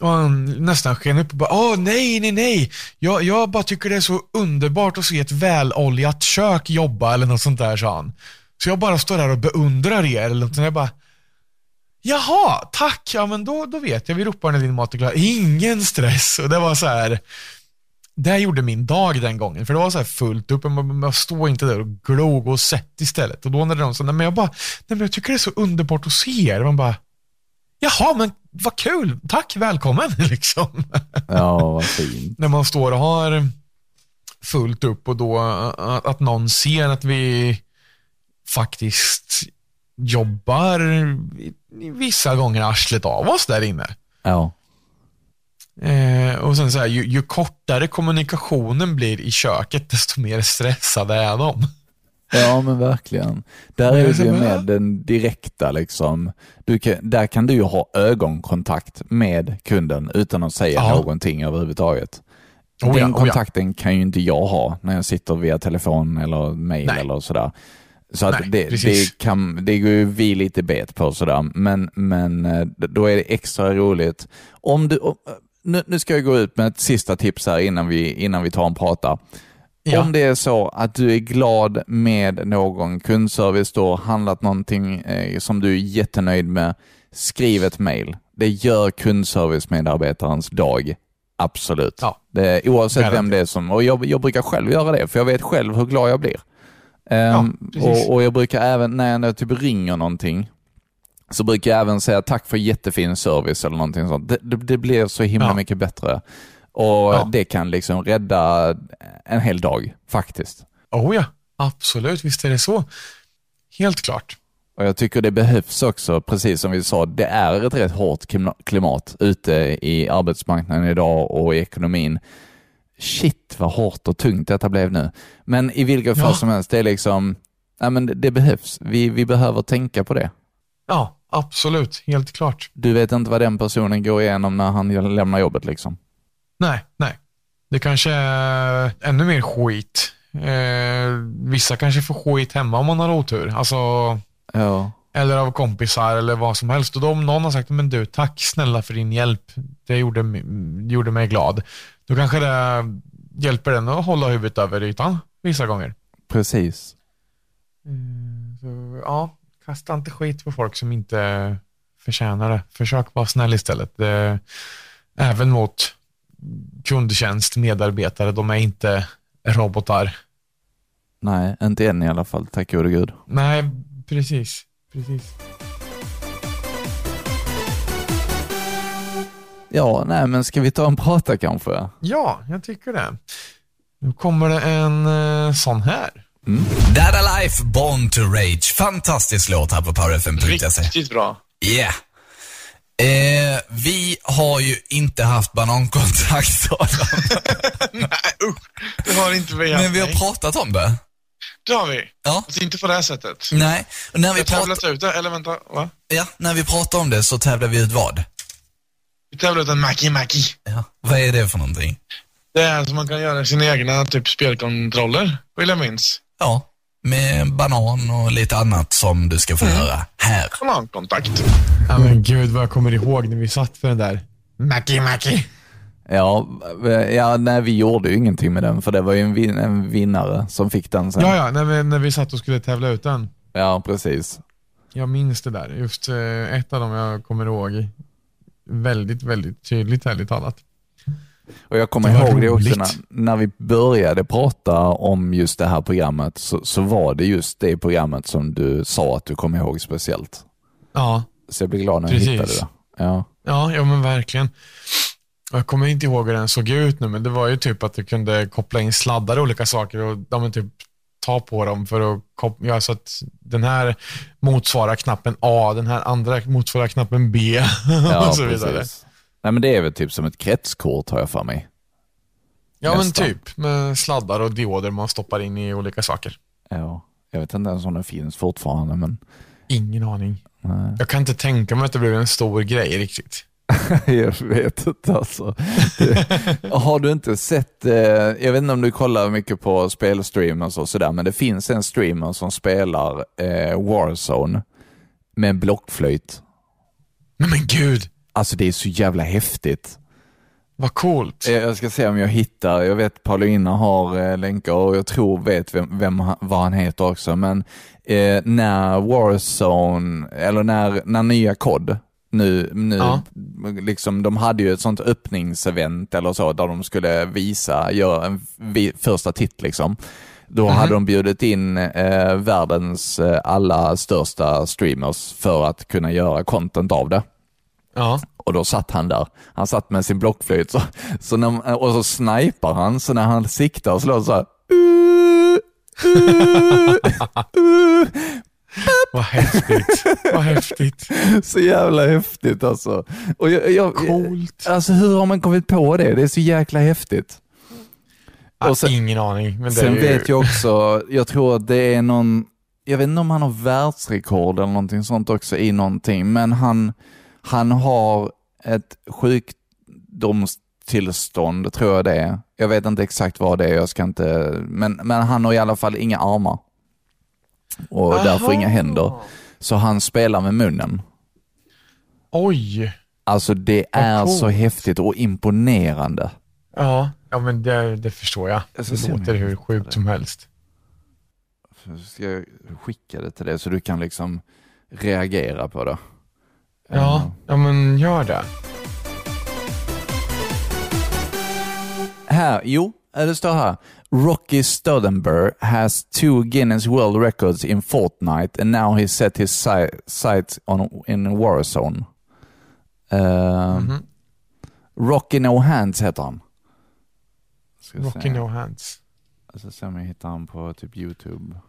Och han nästan sken upp och bara, åh nej, nej, nej. Jag, jag bara tycker det är så underbart att se ett väloljat kök jobba eller något sånt där, sa han. Så jag bara står här och beundrar er eller något sånt. Jag bara, jaha, tack, ja men då, då vet jag, vi ropar när din mat är klar. Ingen stress. Och det var så här, det gjorde min dag den gången, för det var så här fullt upp. Man, man stod inte där och glog och sett istället. Och då när de sa, nej men jag bara, nej men jag tycker det är så underbart att se er. Man bara, Jaha, men vad kul. Tack, välkommen. Liksom. ja, vad fint. När man står och har fullt upp och då att, att någon ser att vi faktiskt jobbar vissa gånger arslet av oss där inne. Ja, Eh, och sen så här, ju, ju kortare kommunikationen blir i köket, desto mer stressade är de. ja men verkligen. Där är det ju med den direkta liksom. Kan, där kan du ju ha ögonkontakt med kunden utan att säga Ja. någonting överhuvudtaget. Oh ja, Den oh ja. kontakten kan ju inte jag ha när jag sitter via telefon eller mail Nej. eller sådär. Så att Nej, det, det, kan, det går ju vi lite bet på sådär, men, men eh, då är det extra roligt. Om du, nu, nu ska jag gå ut med ett sista tips här innan vi, innan vi tar en prata. Ja. Om det är så att du är glad med någon kundservice, då handlat någonting eh, som du är jättenöjd med, skriv ett mail. Det gör kundservice-medarbetarens dag. Absolut. Ja. Det, oavsett vem Garanterat. det är som, och jag, jag brukar själv göra det, för jag vet själv hur glad jag blir. Ehm, precis. och, och jag brukar även, när jag typ ringer någonting, så brukar jag även säga tack för jättefin service eller någonting sånt. Det, det, det blir så himla Ja. mycket bättre. Och Ja. det kan liksom rädda en hel dag, faktiskt. Oh ja, absolut, visst är det så. Helt klart. Och jag tycker det behövs också, precis som vi sa, det är ett rätt hårt klima- klimat ute i arbetsmarknaden idag och i ekonomin. Shit vad hårt och tungt detta blev nu. Men i vilket fall Ja. som helst, det är liksom, ja men det, det behövs. Vi, vi behöver tänka på det. Ja, absolut, helt klart. Du vet inte vad den personen går igenom när han lämnar jobbet liksom. Nej, nej. Det kanske är ännu mer skit. Eh, vissa kanske får skit hemma om man har otur. Alltså, Ja, eller av kompisar eller vad som helst. Och då om någon har sagt, men du, tack snälla för din hjälp. Det gjorde, gjorde mig glad. Då kanske det hjälper den att hålla huvudet över ytan vissa gånger. precis. Så, ja, kasta inte skit på folk som inte förtjänar det. Försök vara snäll istället. Det, även mot kundtjänst, medarbetare, de är inte robotar. Nej, inte än i alla fall, tack gode gud. Nej, precis. precis. Ja, nej men ska vi ta en prata kanske? Ja, jag tycker det. Nu kommer det en eh, sån här. Dada Life, Born to Rage. Fantastisk låt här på powerfm.se. Riktigt bra. Yeah. Eh, vi har ju inte haft banankontakt Adam. Nej, usch. Det har inte vi haft. Men vi har pratat om det. Det har vi. Ja. Fast inte på det här sättet. Nej, och när vi, Vi tävlat ut det, eller vänta, va? ja, när vi pratar om det så tävlar vi ut vad? Vi tävlar ut en Mackie Mackie. Ja. Vad är det för någonting? Det är så man kan göra sina egna typ spelkontroller, vill jag minns. Ja, med banan och lite annat som du ska få höra här. Banankontakt. Ja men gud vad jag kommer ihåg när vi satt för den där. Mackie Mackie. Ja, ja, nej vi gjorde ju ingenting med den för det var ju en, vin- en vinnare som fick den sen. Ja, ja, när vi, när vi satt och skulle tävla ut den. Ja, precis. Jag minns det där. Just eh, ett av dem jag kommer ihåg väldigt, väldigt tydligt, ärligt talat. Och jag kommer Det ihåg det också roligt. när, när vi började prata om just det här programmet så, så var det just det programmet som du sa att du kom ihåg speciellt. Ja, Så jag blir glad när jag Precis. hittade det. Ja. ja, ja men verkligen. Jag kommer inte ihåg hur den såg ut nu, men det var ju typ att du kunde koppla in sladdar och olika saker och ja, typ ta på dem för att göra så att den här motsvarar knappen A, den här andra motsvarar knappen B Ja, och så vidare. precis. Nej, men det är väl typ som ett kretskort har jag för mig. Ja, men Nästan. typ med sladdar och dioder man stoppar in i olika saker. Ja. Jag vet inte ens om den finns fortfarande, men Ingen aning. nej. Jag kan inte tänka mig att det blev en stor grej riktigt. jag vet inte alltså. Det, har du inte sett, eh, jag vet inte om du kollar mycket på spelstreamers och sådär, men det finns en streamer som spelar eh, Warzone med blockflöjt. Men, men gud, Alltså det är så jävla häftigt. vad coolt. Eh, Jag ska se om jag hittar, jag vet Paulina har eh, länkar och jag tror vet vem, vem vad han heter också, men eh, när Warzone, eller när, när nya kod, nu, nu Ja. liksom, de hade ju ett sånt öppningsevent eller så, där de skulle visa, göra en vi, första titt liksom. Då hade de bjudit in eh, världens eh, alla största streamers för att kunna göra content av det. Ja. Och då satt han där. Han satt med sin blockflöjt så, så när, och så snipar han, så när han siktar låter det så här. "Uh, uh, uh." Vad häftigt. vad häftigt. Så jävla häftigt alltså. Och jag, jag, Coolt. Alltså hur har man kommit på det? Det är så jäkla häftigt. Ah, Och sen- ingen aning. Men Sen ju... vet jag också, jag tror att det är någon, jag vet inte om han har världsrekord eller någonting sånt också i någonting, men han, han har ett sjukdomstillstånd, tror jag det är. Jag vet inte exakt vad det är, jag ska inte, men, men han har i alla fall inga armar. Och därför inga händer. Så han spelar med munnen. Oj. Alltså det Vad är coolt. så häftigt och imponerande. Ja, ja men det, det förstår jag. Jag Det om låter jag hur sjukt som helst. Så ska jag skicka det till dig så du kan liksom reagera på det. Ja, ja men gör det. Här, jo, eh, det står här. Rocky Stodenberg has two Guinness World Records in Fortnite and now he set his si- sights on in Warzone. Uh, Mhm. Rocky No Hands heter han. Ska Rocky se. No Hands. Jag ska se om jag hittar han på typ YouTube.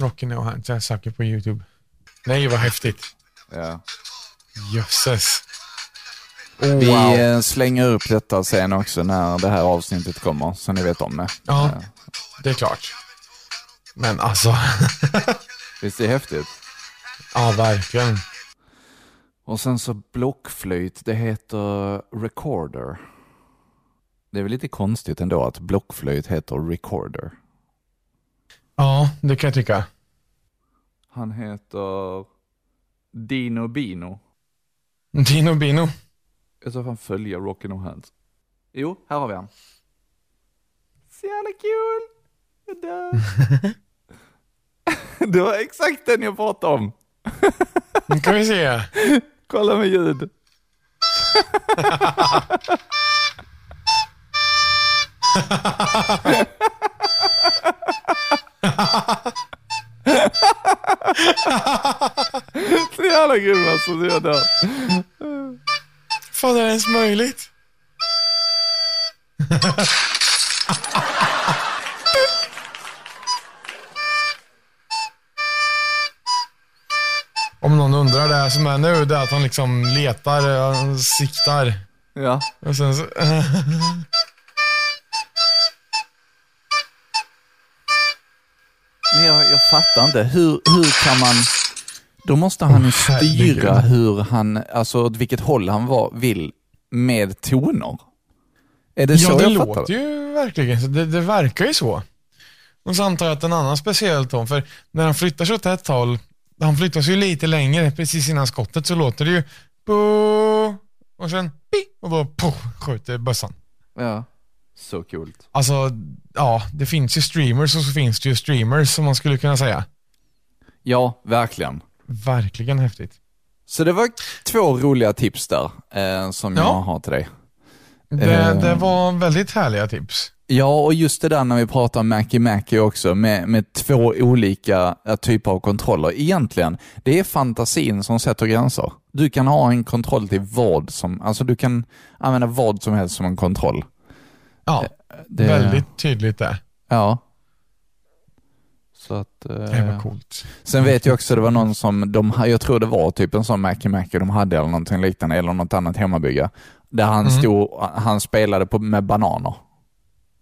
Rocky No Hands. Jag söker på YouTube. Nej, vad häftigt. Ja. Jösses. Oh, Vi wow. eh, slänger upp detta sen också när det här avsnittet kommer, så ni vet om det. Ja. Eh, Det är klart. Men alltså, Visst är det häftigt? ja verkligen. Och sen så blockflöjt, det heter recorder. Det är väl lite konstigt ändå att blockflöjt heter recorder. Ja, det kan jag tycka. Han heter Dino Bino. Dino Bino. Jag ska fan följa Rockin' No Hands. Jo, här har vi han. Så jävla kul! Jag dör. det var exakt den jag pratade om. Nu kan vi se. Kolla med ljud. Så jävla grym alltså, så jag dör. Fan, är det ens möjligt? Om någon undrar, det här som är nu, det är att han liksom letar, han siktar. Ja. Och sen så... Men jag, jag fattar inte. Hur, hur kan man... Då måste han ju styra hur han, alltså åt vilket håll han var, vill med toner. Är det så Ja, det jag fattar låter ju verkligen så. Det, det verkar ju så. Och så antar jag att en annan speciell ton, för när han flyttar sig åt ett håll, han flyttar sig ju lite längre, precis innan skottet så låter det ju bo och sen pi och då skjuter bössan. Ja. Så coolt. Alltså, ja, det finns ju streamers och så finns det ju streamers som man skulle kunna säga. Ja, verkligen. Verkligen häftigt. Så det var två roliga tips där eh, som jag Ja. har till dig. Det, Eh. det var väldigt härliga tips. Ja, och just det där när vi pratar om Mackie Mackie också, med, med två olika typer av kontroller. Egentligen, det är fantasin som sätter gränser. Du kan ha en kontroll till vad som, alltså du kan använda vad som helst som en kontroll. Ja, Det, väldigt tydligt det. Ja. Så att, eh, Det var coolt. Sen vet jag också, det var någon som, de, jag tror det var typ en sån Mackie Mackie de hade eller någonting liknande, eller något annat hemmabygge. Där han Mm. stod, han spelade på, med bananer.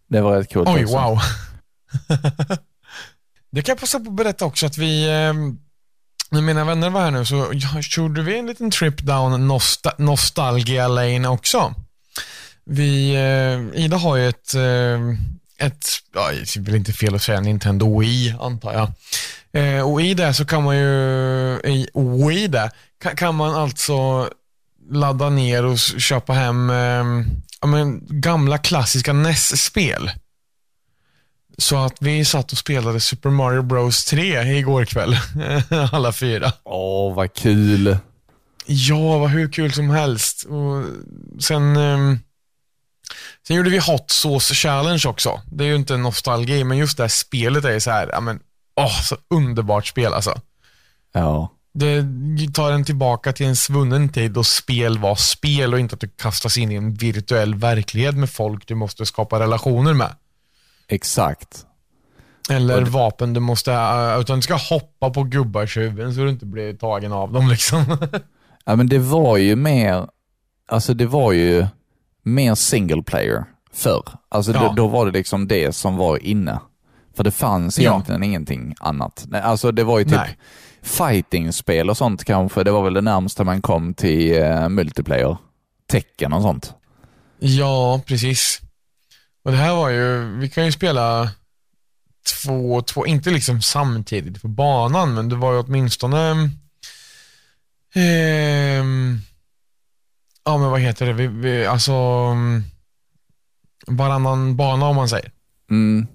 Det var rätt coolt Oj, också. wow. det kan jag passa på att berätta också att vi, eh, när mina vänner var här nu så gjorde vi en liten trip down nostal Nostalgia Lane också. Vi, eh, Ida har ju ett, eh, ett, ja, det är väl inte fel att säga Nintendo Wii antar jag. Eh, och i det så kan man ju, i Wii där, kan, kan man alltså ladda ner och köpa hem eh, ja, men, gamla klassiska NES-spel. Så att vi satt och spelade Super Mario Bros 3 igår kväll. Alla fyra. Åh, vad kul. Ja, vad hur kul som helst. Och sen, ehm, sen gjorde vi Hot Sauce Challenge också. Det är ju inte nostalgi, men just det här spelet är så här, ja men, åh, så underbart spel alltså. Ja. Det tar en tillbaka till en svunnen tid då spel var spel och inte att du kastas in i en virtuell verklighet med folk du måste skapa relationer med. Exakt. Eller det- vapen du måste, äh, utan du ska hoppa på gubbars huvuden så du inte blir tagen av dem liksom. Ja, men det var ju mer, alltså det var ju mer single player förr. Alltså Ja. då, då var det liksom det som var inne. För det fanns Ja. egentligen ingenting annat. Nej, Alltså det var ju typ Nej. fighting-spel och sånt kanske. Det var väl det närmsta man kom till uh, multiplayer. Tecken och sånt. Ja, precis. Och det här var ju, vi kan ju spela två, två, inte liksom samtidigt på banan, men det var ju åtminstone ehm, ja men vad heter det, vi, vi, alltså mm, varannan bana om man säger. Mm,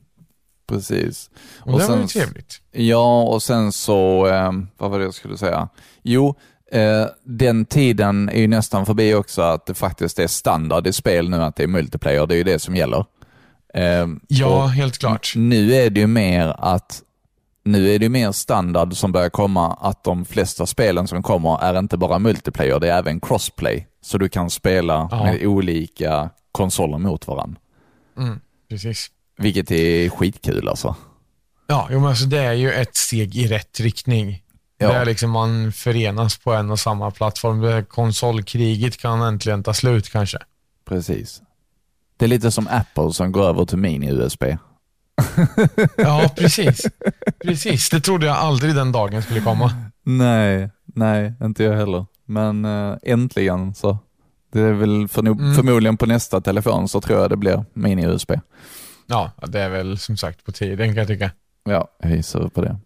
precis. Och, Och det var ju sen- trevligt. Ja, och sen så, eh, vad var det jag skulle säga? Jo, eh, den tiden är ju nästan förbi också att det faktiskt är standard i spel nu att det är multiplayer. Det är ju det som gäller. Eh, Ja, helt klart. Nu är det ju mer att nu är det ju mer standard som börjar komma att de flesta spelen som kommer är inte bara multiplayer, det är även crossplay. Så du kan spela Ja. med olika konsoler mot varandra. Mm, precis. Vilket är skitkul alltså. Ja, jo, men alltså det är ju ett steg i rätt riktning. Ja. Där liksom man förenas på en och samma plattform. Konsolkriget kan äntligen ta slut kanske. Precis. Det är lite som Apple som går över till mini-USB. Ja, precis. precis. Det trodde jag aldrig den dagen skulle komma. Nej, nej, inte jag heller. Men äh, äntligen så. Det är väl förno- Mm. förmodligen på nästa telefon så tror jag det blir mini-USB. Ja, det är väl som sagt på tiden kan jag tycka. Ja, jag gissar på det.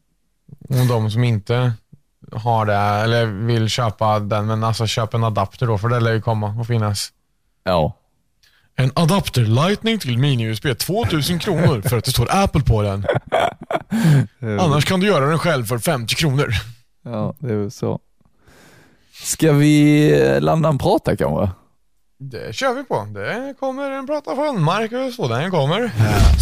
Och de som inte har det, eller vill köpa den, men alltså köp en adapter då, för det lär ju komma och finnas. Ja, En adapter Lightning till mini-USB, 2000 kronor för att det står Apple på den. Annars kan du göra den själv för 50 kronor. ja det är väl så. Ska vi landa en prata kanske? Det kör vi på. Det kommer en prata från Marcus och den kommer.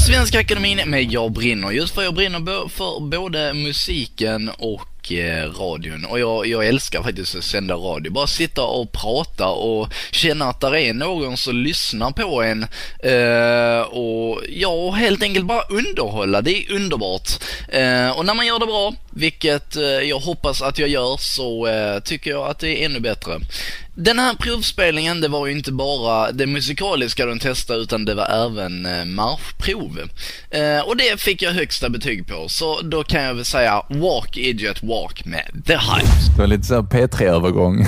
Svenska Akademin med Jag brinner. Just för jag brinner för både musiken och eh, radion. Och jag, jag älskar faktiskt att sända radio. Bara sitta och prata och känna att där är någon som lyssnar på en. Eh, och ja, helt enkelt bara underhålla. Det är underbart. Eh, och när man gör det bra, vilket eh, jag hoppas att jag gör, så eh, tycker jag att det är ännu bättre. Den här provspelningen, det var ju inte bara det musikaliska de testade utan det var även eh, marschprov. Eh, och det fick jag högsta betyg på, så då kan jag väl säga Walk Idiot Walk med The Hype. Det var lite så här P3-övergång.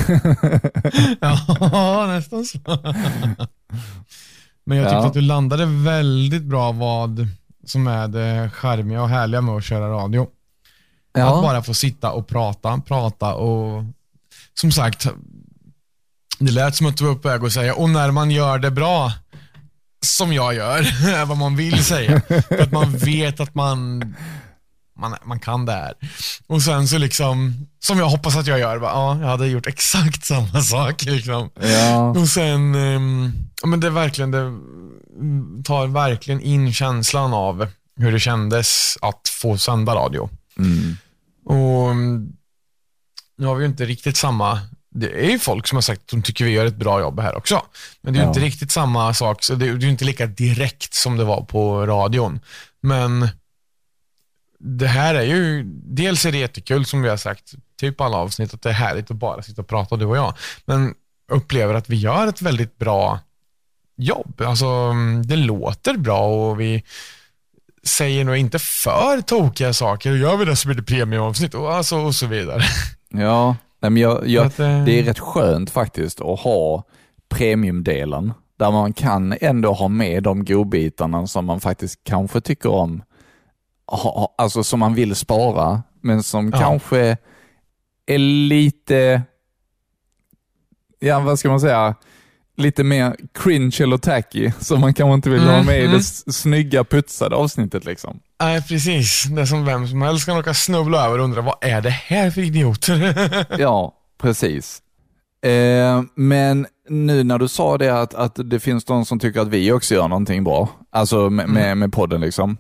Ja, nästan så. Men jag tyckte Ja. att du landade väldigt bra vad som är det charmiga och härliga med att köra radio. Att ja. bara få sitta och prata, prata och som sagt, det lät som att du var på väg att säga, och när man gör det bra, som jag gör, är vad man vill säga. För att man vet att man, man, man kan det här. Och sen så liksom, som jag hoppas att jag gör, bara, ja, jag hade gjort exakt samma sak. Liksom. ja. Och sen, ehm, ja, men det är verkligen, det tar verkligen in känslan av hur det kändes att få sända radio. Mm. Och mm, nu har vi ju inte riktigt samma, det är ju folk som har sagt att de tycker vi gör ett bra jobb här också. Men det är ju Ja. inte riktigt samma sak, så det är ju inte lika direkt som det var på radion. Men det här är ju, dels är det jättekul som vi har sagt, typ alla avsnitt, att det är härligt att bara sitta och prata du och jag. Men upplever att vi gör ett väldigt bra jobb. Alltså, det låter bra och vi säger nog inte för tokiga saker. Gör vi det så blir det premiumavsnitt och, alltså, och så vidare. Ja, nej, men jag, jag, Att, eh, det är rätt skönt faktiskt att ha premiumdelen där man kan ändå ha med de godbitarna som man faktiskt kanske tycker om, ha, ha- alltså som man vill spara, men som Ja. kanske är lite, ja vad ska man säga, lite mer cringe eller tacky, som man kanske inte vill ha Mm, med i det mm. s- snygga putsade avsnittet. liksom. Nej, precis. Det är som vem som helst kan åka snubbla över och undra, vad är det här för idioter? Ja, precis. Eh, men nu när du sa det att, att det finns de som tycker att vi också gör någonting bra, alltså med, med, med podden liksom.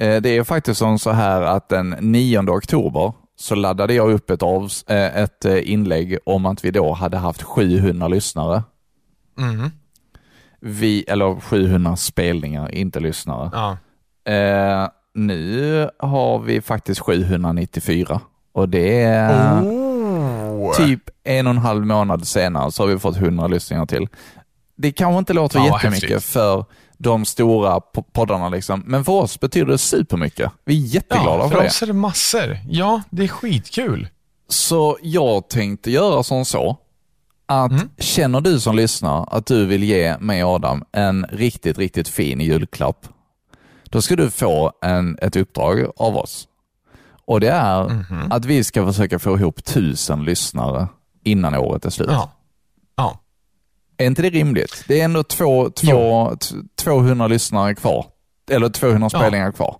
Eh, det är faktiskt som så här att den 9 oktober så laddade jag upp ett, avs, eh, ett eh, inlägg om att vi då hade haft 700 lyssnare. Mm. Vi, eller 700 spelningar, inte lyssnare. Ja. Eh, nu har vi faktiskt 794 och det är Oh. typ en och en halv månad senare så har vi fått 100 lyssningar till. Det kanske inte låter Ja, jättemycket häftigt. för de stora po- poddarna, liksom. men för oss betyder det supermycket. Vi är jätteglada ja, för för det. oss är det massor. Ja, det är skitkul. Så jag tänkte göra som så, att Mm. känner du som lyssnar att du vill ge mig och Adam en riktigt, riktigt fin julklapp, då ska du få en, ett uppdrag av oss. Och det är Mhm. att vi ska försöka få ihop tusen lyssnare innan året är slut. Ja. Är inte det rimligt? Det är ändå två, två, t- 200 lyssnare kvar. Eller 200 Ja. spelningar kvar.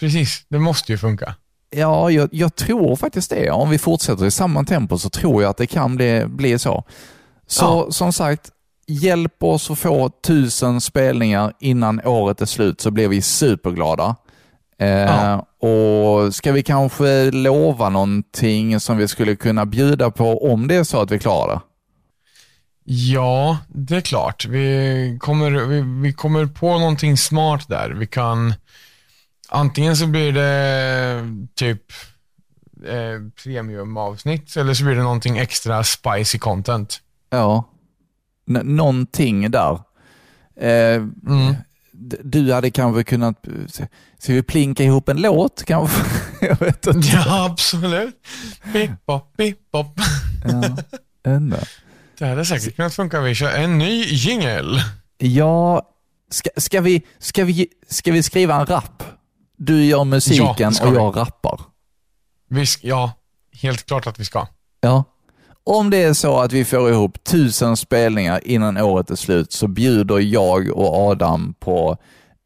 Precis, det måste ju funka. Ja, jag, jag tror faktiskt det. Om vi fortsätter i samma tempo så tror jag att det kan bli, bli så. Så Ja. som sagt, hjälp oss att få tusen spelningar innan året är slut så blir vi superglada. Eh, Ja. Och Ska vi kanske lova någonting som vi skulle kunna bjuda på om det är så att vi klarar det? Ja, det är klart. Vi kommer, vi, vi kommer på någonting smart där. Vi kan, antingen så blir det typ eh, premiumavsnitt eller så blir det någonting extra spicy content. Ja, N- någonting där. Eh, Mm. Du hade kanske kunnat, ska vi plinka ihop en låt kanske? Jag vet inte. Ja, absolut. Bop. Ja, ända. Det hade säkert kunnat funka. Vi kör en ny jingel. ja ska, ska, vi, ska, vi, ska vi skriva en rap? Du gör Ja, musiken ska och vi. jag rappar. Vi, ja, helt klart att vi ska. Ja. Om det är så att vi får ihop tusen spelningar innan året är slut så bjuder jag och Adam på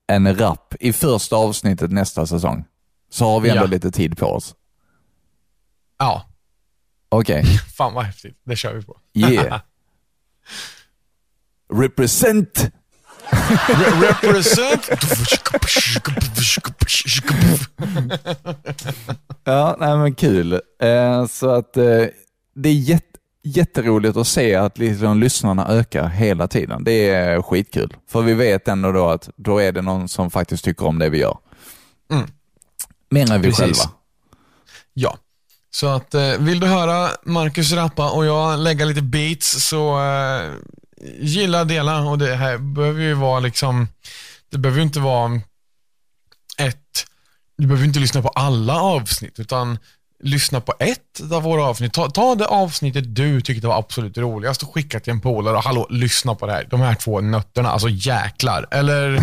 en rap i första avsnittet nästa säsong. Så har vi ändå Ja. lite tid på oss. Ja, Okej, fan vad häftigt. Det kör vi på. yeah. Represent! Re- represent. Ja, nej men kul. Eh, så att eh, det är jätte, jätteroligt att se att liksom, lyssnarna ökar hela tiden. Det är skitkul. För vi vet ändå då att då är det någon som faktiskt tycker om det vi gör. Mm. Mer än vi Precis. själva. Ja. Så att eh, vill du höra Marcus rappa och jag lägga lite beats så eh, gilla, dela och det här behöver ju vara liksom, det behöver ju inte vara ett, du behöver inte lyssna på alla avsnitt utan lyssna på ett av våra avsnitt. Ta, ta det avsnittet du tyckte var absolut roligast och skicka till en polare och hallå, lyssna på det här. De här två nötterna, alltså jäklar. Eller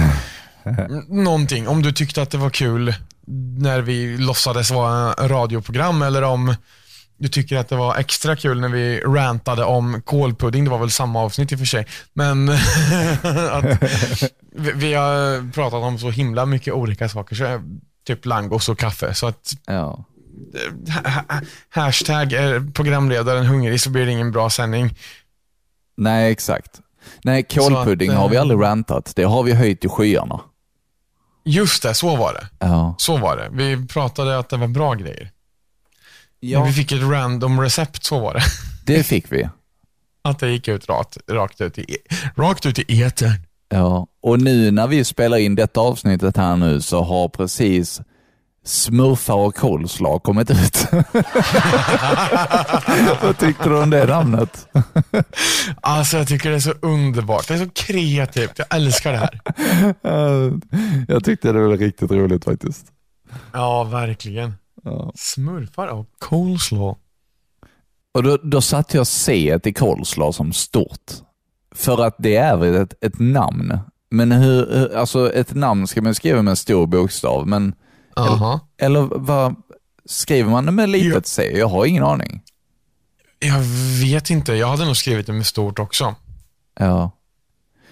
någonting. Om du tyckte att det var kul när vi låtsades vara en radioprogram eller om du tycker att det var extra kul när vi rantade om kålpudding. Det var väl samma avsnitt i och för sig. Men att vi, har pratat om så himla mycket olika saker. Så, typ langos och kaffe. Så att Ja. ha- ha- hashtag är programledaren hungrig så blir det ingen bra sändning. Nej, exakt. Nej, kålpudding Så att, har vi eh, aldrig rantat. Det har vi höjt i skyarna. Just det, så var det. Ja. Så var det. Vi pratade att det var bra grejer. ja. Men vi fick ett random recept, så var det. Det fick vi. Att det gick ut rakt, rakt, ut, i, rakt ut i etern. Ja, och nu när vi spelar in detta avsnittet här nu så har precis smurfar och coleslaw kommit ut. Vad tyckte du om det namnet? Alltså jag tycker det är så underbart. Det är så kreativt. Jag älskar det här. Jag tyckte det var riktigt roligt faktiskt. Ja, verkligen. Ja. Smurfar och coleslaw. Och då, då satte jag C i coleslaw som stort. För att det är väl ett, ett namn. Men hur, hur- alltså ett namn ska man skriva med en stor bokstav, men Aha. eller vad skriver man det med litet. C? Jag har ingen aning. Jag vet inte. Jag hade nog skrivit det med stort också. Ja.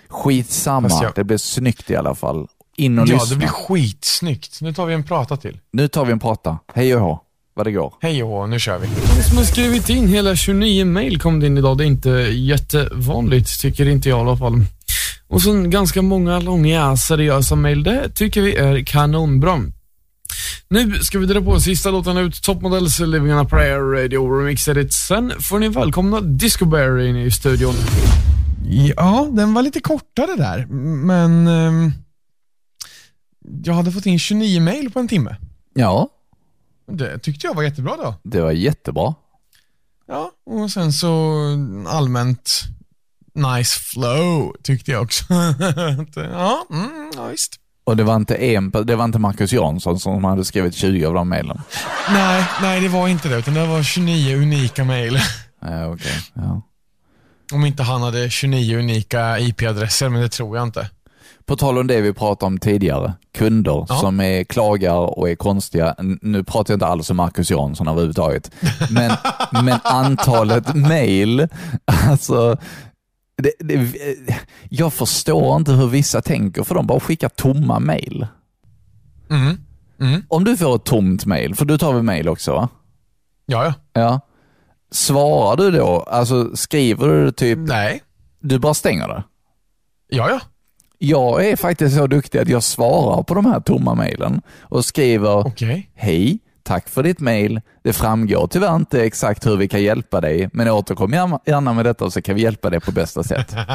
Skitsamma, jag- det blev snyggt i alla fall. In och Ja, lyssna. det blir skitsnyggt. Nu tar vi en prata till. Nu tar vi en prata. Hej och hå, vad det går. Hej och hå, nu kör vi. som har skrivit in hela 29 mail kom det in idag. Det är inte jättevanligt, tycker inte jag i alla fall. Och sen ganska många långa seriösa mail. Det tycker vi är kanonbra. Nu ska vi dra på sista låten ut, Top Models Living on a Prayer Radio Remix Edit. Sen får ni välkomna Disco Bear in i studion. Ja, den var lite kortare där, men ehm, jag hade fått in 29 mejl på en timme. Ja, Det tyckte jag var jättebra då. det var jättebra. Ja, och sen så allmänt nice flow tyckte jag också. Att, ja, mm, ja, visst. Och det var inte en, det var inte Marcus Jansson som hade skrivit 20 av de mejlen. Nej, nej, det var inte det, utan det var 29 unika mejl. Ja, okej. Ja. Om inte han hade 29 unika IP-adresser, men det tror jag inte. På tal om det vi pratade om tidigare, kunder Ja. som är klagar och är konstiga. Nu pratar jag inte alls om Marcus Jansson överhuvudtaget, men, men antalet mejl, alltså det, det, jag förstår inte hur vissa tänker, för de bara skickar tomma mejl. Mm. Mm. Om du får ett tomt mejl, för du tar väl mejl också va? Ja, ja. Ja. Svarar du då, alltså skriver du typ, Nej. du bara stänger det? Ja, ja. Jag är faktiskt så duktig att jag svarar på de här tomma mejlen och skriver Okej. Hej, tack för ditt mejl. Det framgår tyvärr inte exakt hur vi kan hjälpa dig, men återkom gärna- gärna med detta så kan vi hjälpa dig på bästa sätt.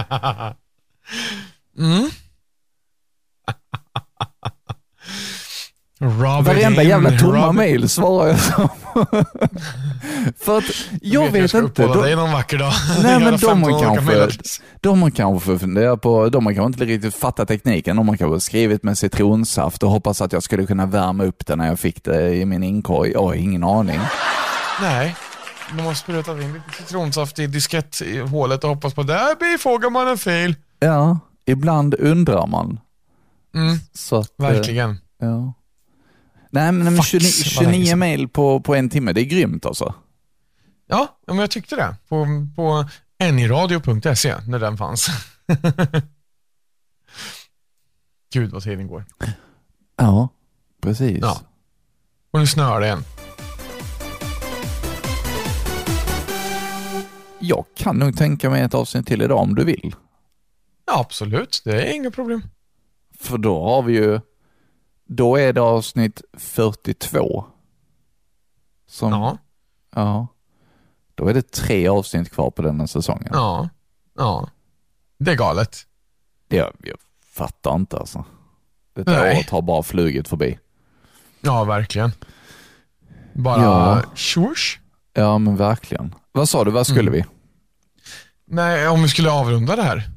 Mm. Robert Varenda in, jävla tomma Robert- mejl svarar jag som. för att jag jag vet ska inte. De, dig någon vacker dag. nej men de 15 har kanske, de har kanske funderat på, de har kanske inte riktigt fattat tekniken. De har kanske skrivit med citronsaft och hoppas att jag skulle kunna värma upp det när jag fick det i min inkorg. Jag har ingen aning. Nej, de har sprutat in lite citronsaft i disketthålet och hoppas på där bifogar man en fil. Ja, ibland undrar man. Mm, Så att, eh, verkligen. Ja. Nej, men, men Fax, 29, vad länge 29 sedan. mejl på, på en timme, det är grymt alltså. Ja, men jag tyckte det. På, på anyradio.se när den fanns. Gud vad tiden går. Ja, precis. Ja. Och nu snöar det igen. Jag kan nog tänka mig ett avsnitt till idag om du vill. Ja, absolut. Det är inga problem. För då har vi ju, då är det avsnitt 42. Som, Ja, ja. Då är det tre avsnitt kvar på denna säsongen. ja, ja. Det är galet. Jag, jag fattar inte alltså. Detta Nej. året har bara flugit förbi. Ja, verkligen. Bara Ja. tjors. Ja, men verkligen. Vad sa du, vad skulle Mm. vi? Nej, om vi skulle avrunda det här.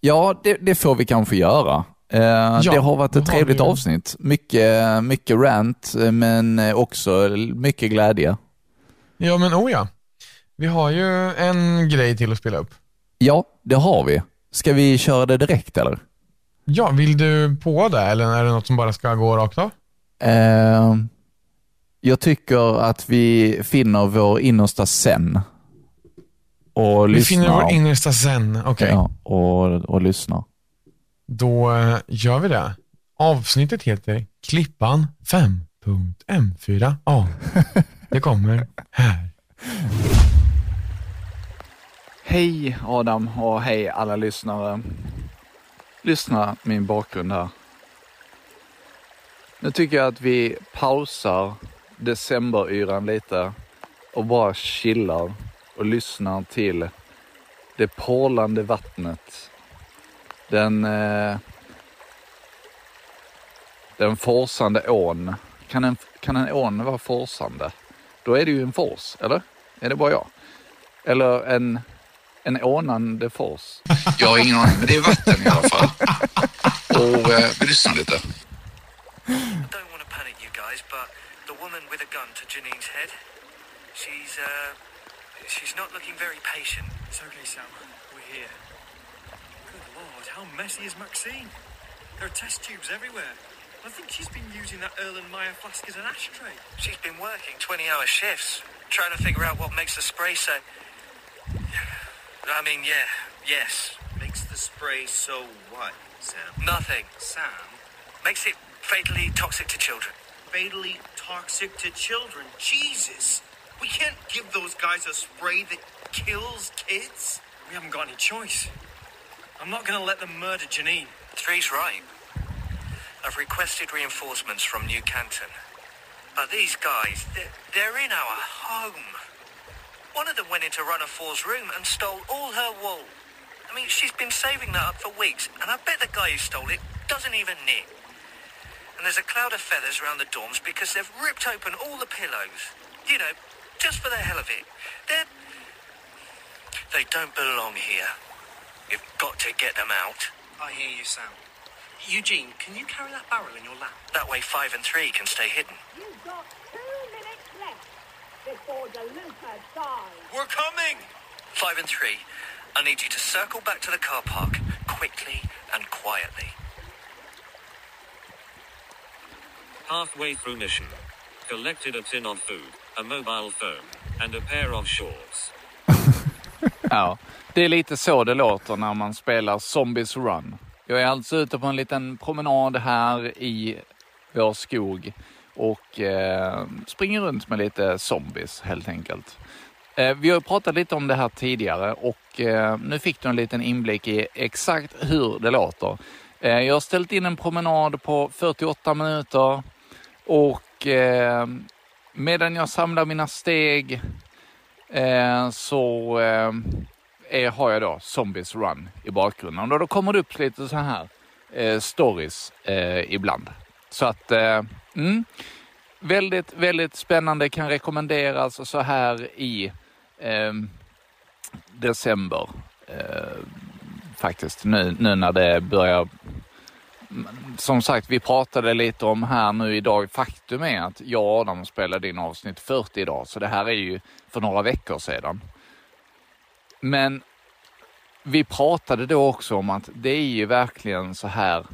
Ja, det, det får vi kanske göra. Eh, det har varit ett trevligt avsnitt. Mycket, mycket rant, men också mycket glädje. Ja, men oh ja. Vi har ju en grej till att spela upp. Ja, det har vi. Ska vi köra det direkt eller? Ja, vill du på det eller är det något som bara ska gå rakt av? Eh, jag tycker att vi finner vår innersta sen. Och Vi lyssnar. finner vår innersta zen. Okej, ja, och, och lyssnar. Då eh, gör vi det. Avsnittet heter Klippan 5.m4a. Det kommer här. Hej Adam och hej alla lyssnare. Lyssna min bakgrund här. Nu tycker jag att vi pausar decemberyran lite och bara chillar och lyssnar till det porlande vattnet. Den, eh, den forsande ån. Kan en, kan en ån vara forsande? Då är det ju en fors, eller? Är det bara jag? Eller en, en ånande fors? Jag har ingen aning, men det är vatten i alla fall. Och eh, vi lyssnar lite. she's, uh, she's not looking very patient. It's okay, Sam. We're here. How messy is Maxine? There are test tubes everywhere. I think she's been using that Erlen Meyer flask as an ashtray. She's been working 20 hour shifts, trying to figure out what makes the spray so. I mean, yeah, yes. Makes the spray so what, Sam? Nothing. Sam, Makes it fatally toxic to children. fatally toxic to children. Jesus! We can't give those guys a spray that kills kids. We haven't got any choice. I'm not gonna let them murder Janine. Three's right. I've requested reinforcements from New Canton. But these guys, they're, they're in our home. One of them went into Runner Four's room and stole all her wool. I mean, she's been saving that up for weeks, and I bet the guy who stole it doesn't even knit. And there's a cloud of feathers around the dorms because they've ripped open all the pillows. You know, just for the hell of it. They're... They don't belong here. You've got to get them out. I hear you, Sam. Eugene, can you carry that barrel in your lap? That way five and three can stay hidden. You've got two minutes left before the Luther dies. We're coming! Five and three, I need you to circle back to the car park quickly and quietly. Halfway through mission. Collected a tin of food, a mobile phone, and a pair of shorts. Ja, det är lite så det låter när man spelar Zombies Run. Jag är alltså ute på en liten promenad här i vår skog och eh, springer runt med lite zombies helt enkelt. Eh, vi har pratat lite om det här tidigare och eh, nu fick du en liten inblick i exakt hur det låter. Eh, jag har ställt in en promenad på 48 minuter och eh, medan jag samlar mina steg eh, så eh, är, har jag då Zombies Run i bakgrunden. Och då kommer det upp lite så här eh, stories eh, ibland. Så att, eh, mm, väldigt, väldigt spännande, kan rekommenderas så här i eh, december. Eh, faktiskt, nu, nu när det börjar mm, som sagt, vi pratade lite om här nu idag. Faktum är att jag och Adam spelade in avsnitt 40 idag, så det här är ju för några veckor sedan. Men vi pratade då också om att det är ju verkligen så här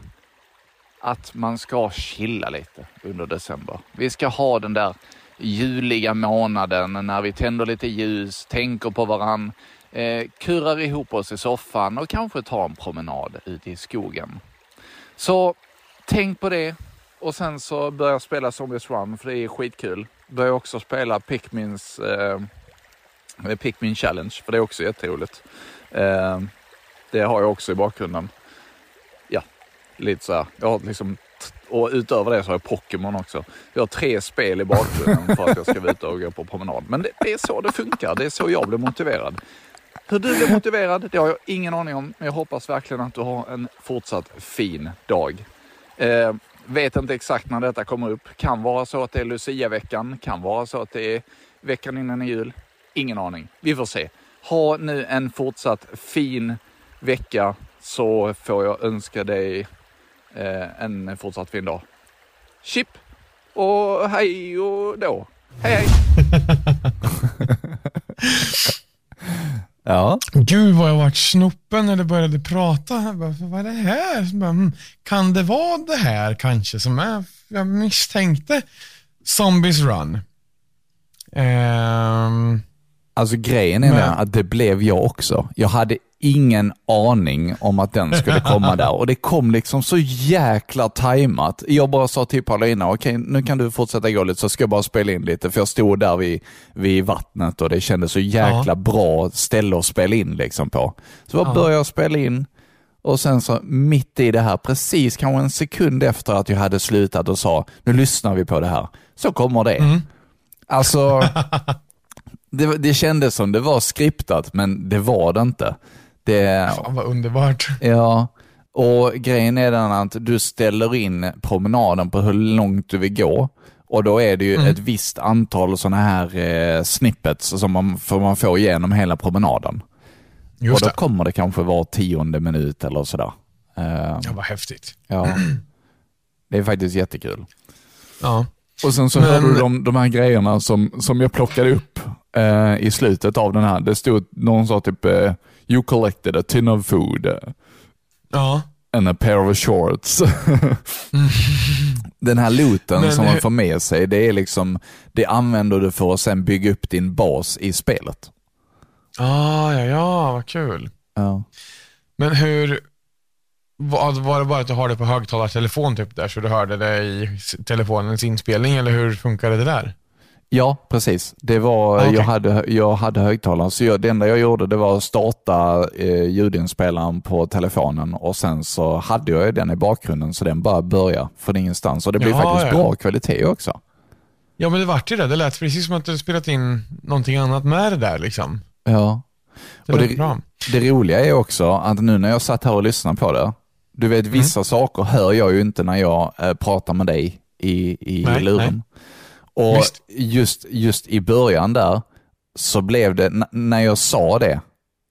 att man ska chilla lite under december. Vi ska ha den där juliga månaden när vi tänder lite ljus, tänker på varann, eh, kurar ihop oss i soffan och kanske tar en promenad ute i skogen. Så tänk på det och sen så börja jag spela Zombies Run för det är skitkul. Börja också spela Pikmins eh, Pikmin Challenge för det är också jätteroligt. Eh, det har jag också i bakgrunden. Ja, lite så här. Jag har liksom, och utöver det så har jag Pokémon också. Jag har tre spel i bakgrunden för att jag ska vara ute och gå på promenad. Men det, det är så det funkar. Det är så jag blir motiverad. Hur du blir motiverad, det har jag ingen aning om. Men jag hoppas verkligen att du har en fortsatt fin dag. Eh, vet inte exakt när detta kommer upp. Kan vara så att det är Lucia-veckan. Kan vara så att det är veckan innan jul. Ingen aning. Vi får se. Ha nu en fortsatt fin vecka så får jag önska dig eh, en fortsatt fin dag. Chip och hej och då. Hej hej! ja. Gud vad jag vart snoppen när det började prata. Jag bara, vad är det här? Bara, hmm, kan det vara det här kanske som är, jag misstänkte Zombies Run. Ehm, Alltså grejen är den att det blev jag också. Jag hade ingen aning om att den skulle komma där och det kom liksom så jäkla tajmat. Jag bara sa till Paulina, okej nu kan du fortsätta gå lite så ska jag bara spela in lite för jag stod där vid, vid vattnet och det kändes så jäkla Ja. bra ställe att spela in liksom på. Så jag Ja. började jag spela in och sen så mitt i det här, precis kanske en sekund efter att jag hade slutat och sa, nu lyssnar vi på det här, så kommer det. Mm. Alltså, det, det kändes som det var skriptat, men det var det inte. Det, fan vad underbart. ja, och grejen är den att du ställer in promenaden på hur långt du vill gå. Och då är det ju Mm. ett visst antal sådana här eh, snippets som man, får man får igenom hela promenaden. Just och då det. kommer det kanske var tionde minut eller sådär. Eh, Ja, vad häftigt. ja. Det är faktiskt jättekul. Ja. Och sen så Men- hörde du de, de här grejerna som, som jag plockade upp eh, i slutet av den här. Det stod, någon sa typ eh, You collected a tin of food Ja. and a pair of shorts. den här looten Men som man får med sig, det är liksom, det använder du för att sen bygga upp din bas i spelet. Ah, ja, ja, vad kul. Ja. Men hur, var, var det bara att du har det på högtalartelefon typ där så du hörde det i telefonens inspelning eller hur funkade det där? Ja, precis. Det var, Ah, okej. jag, hade, jag hade högtalaren, så jag, det enda jag gjorde det var att starta eh, ljudinspelaren på telefonen och sen så hade jag den i bakgrunden så den bara började från ingenstans. Och det blev Ja, faktiskt ja. bra kvalitet också. Ja, men det vart ju det. Det lät precis som att du spelat in någonting annat med det där liksom. Ja. Det och det, bra. det roliga är också att nu när jag satt här och lyssnade på det, du vet vissa Mm. saker hör jag ju inte när jag eh, pratar med dig i, i Nej, luren. Och Visst. just, just i början där så blev det, när jag sa det,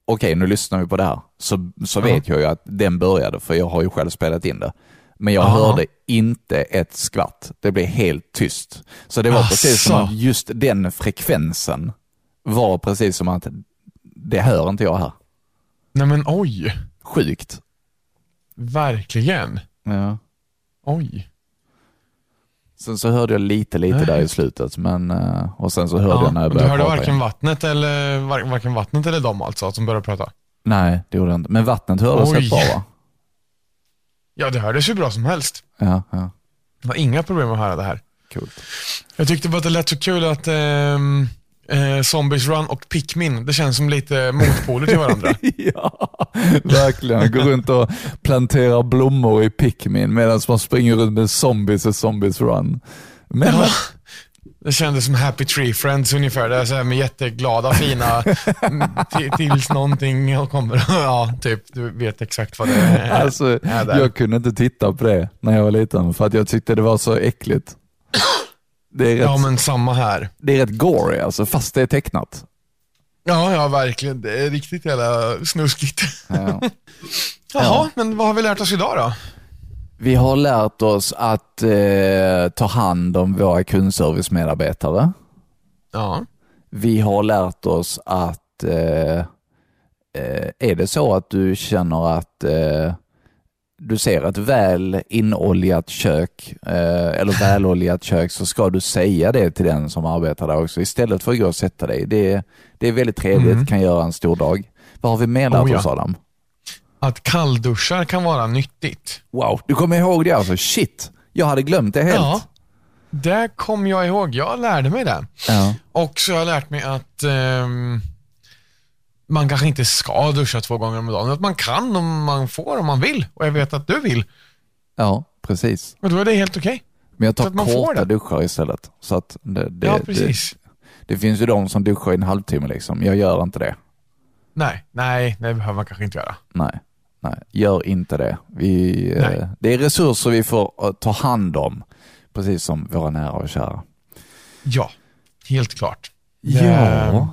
okej nu lyssnar vi på det här, så, så Ja. vet jag ju att den började för jag har ju själv spelat in det. Men jag Aha. hörde inte ett skvatt. Det blev helt tyst. Så det var precis som Asså. att just den frekvensen var precis som att det hör inte jag här. Nej men oj, Sjukt. verkligen. Ja. Oj. Sen så hörde jag lite, lite Nej. där i slutet. Men, eh, och sen så hörde jag när jag du började hörde prata varken igen. vattnet eller, var, varken vattnet eller dem alltså som började prata? Nej, det gjorde jag inte. Men vattnet hördes rätt bra va? Ja, det hördes ju bra som helst. Ja, ja. Det var inga problem att höra det här. Coolt. Jag tyckte bara att det lät så kul att ehm, eh, Zombies Run och Pikmin, det känns som lite motpoler till varandra. ja, verkligen. Gå runt och plantera blommor i Pikmin medan man springer runt med zombies och zombies run. Men Ja. Det kändes som Happy Tree Friends ungefär. Det är så här med jätteglada, fina, ti- tills någonting kommer. Ja, typ. Du vet exakt vad det är. alltså, är där. jag kunde inte titta på det när jag var liten för att jag tyckte det var så äckligt. Det är rätt, Ja, men samma här. det är rätt gory alltså, fast det är tecknat. Ja, ja, verkligen. Det är riktigt jävla snuskigt. Ja. Jaha, men vad har vi lärt oss idag då? Vi har lärt oss att eh, ta hand om våra kundservice-medarbetare. Ja. Vi har lärt oss att eh, eh, är det så att du känner att eh, du ser ett väl inoljat kök eh, eller väloljat kök så ska du säga det till den som arbetar där också istället för att gå och sätta dig. Det, det är väldigt trevligt, Mm. kan göra en stor dag. Vad har vi mer lärt Oh, oss Adam? Att kallduschar kan vara nyttigt. Wow, du kommer ihåg det alltså? Shit, jag hade glömt det helt. Ja. Det kom jag ihåg. Jag lärde mig det. Ja. Och så har jag lärt mig att ehm, man kanske inte ska duscha två gånger om dagen. Att man kan om man får, om man vill. Och jag vet att du vill. Ja, precis. Och då är det helt okej. Men jag tar korta det. duschar istället. Så att det, det, Ja, det, precis. det finns ju de som duschar i en halvtimme liksom. Jag gör inte det. Nej, nej, det behöver man kanske inte göra. Nej, nej, gör inte det. Vi, eh, det är resurser vi får eh, ta hand om, precis som våra nära och kära. Ja, helt klart. Ja. Eh,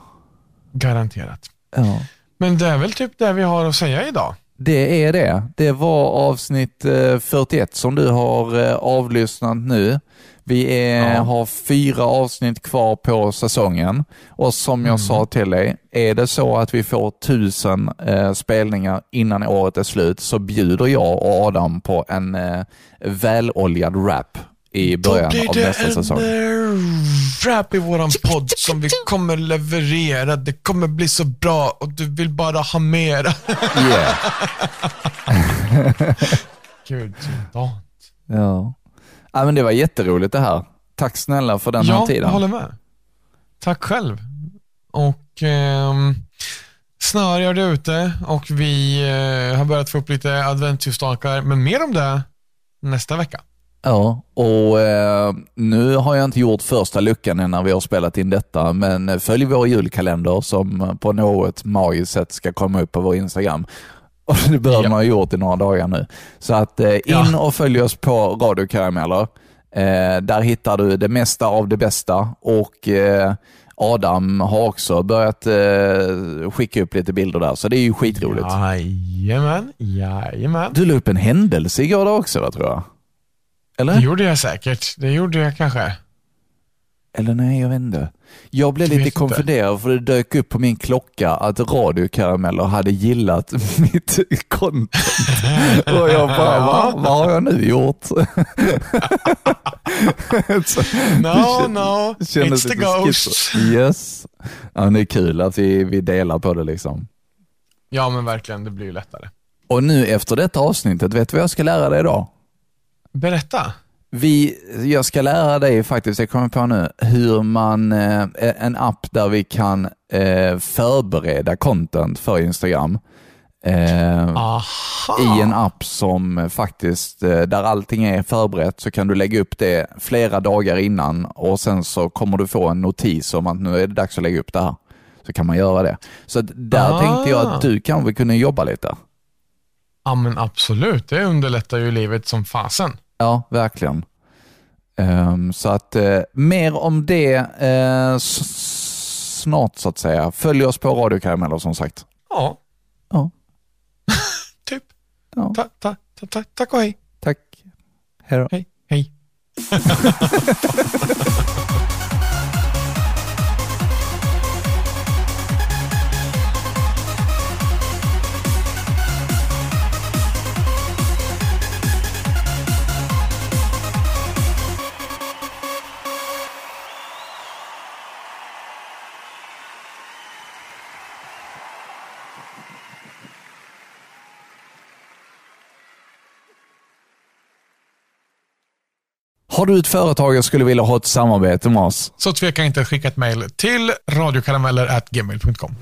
Garanterat. Ja. Men det är väl typ det vi har att säga idag. Det är det. Det var avsnitt eh, 41 som du har eh, avlyssnat nu. Vi är, Ja. har fyra avsnitt kvar på säsongen och som jag Mm. sa till dig, är det så att vi får tusen eh, spelningar innan året är slut så bjuder jag och Adam på en eh, väloljad rap i början av nästa säsong. en eh, rap i våran podd som vi kommer leverera. Det kommer bli så bra och du vill bara ha mera. Yeah. Gud, ja. Ja. ja, men det var jätteroligt det här. Tack snälla för den här Ja, jag tiden. håller med. Tack själv. Och ehm, snöar gör det ute och vi eh, har börjat få upp lite adventsljusstakar, men mer om det nästa vecka. Ja, och eh, nu har jag inte gjort första luckan när vi har spelat in detta, men eh, följ vår julkalender som eh, på något magiskt sätt ska komma upp på vår Instagram. Och det bör man ha gjort i några dagar nu. Så att eh, in Ja. och följ oss på Radio Karameller. Eh, där hittar du det mesta av det bästa och eh, Adam har också börjat eh, skicka upp lite bilder där, så det är ju skitroligt. Jajamän, jajamän. Du la upp en händelse igår också, va, tror jag? Eller? Det gjorde jag säkert. Det gjorde jag kanske. Eller nej, jag vet inte. Jag blev Du lite inte. konfunderad för det dök upp på min klocka att radiokarameller hade gillat mitt content. Och jag bara, va? Vad har jag nu gjort? Så- No, no. It's the ghost. Yes. Ja, det är kul att vi, vi delar på det liksom. Ja, men verkligen. Det blir ju lättare. Och nu efter detta avsnittet, vet du vad jag ska lära dig idag? Berätta. Vi, jag ska lära dig faktiskt, jag kommer på nu, hur man, eh, en app där vi kan eh, förbereda content för Instagram. Eh. I en app som faktiskt, eh, där allting är förberett, så kan du lägga upp det flera dagar innan och sen så kommer du få en notis om att nu är det dags att lägga upp det här. Så kan man göra det. Så där Ah. tänkte jag att du kanske kunde jobba lite. Ja, men absolut. Det underlättar ju livet som fasen. Ja, verkligen. Ehm, så att eh, mer om det s- snart så att säga. Följ oss på Radio Karameller som sagt. Ja. Ja. typ. Ja. Ta, ta, ta, ta, tack och hej. Tack. Hej då. Hej. Hej. Har du ett företag och skulle vilja ha ett samarbete med oss? Så tveka inte att skicka ett mejl till radiokarameller.gmail.com.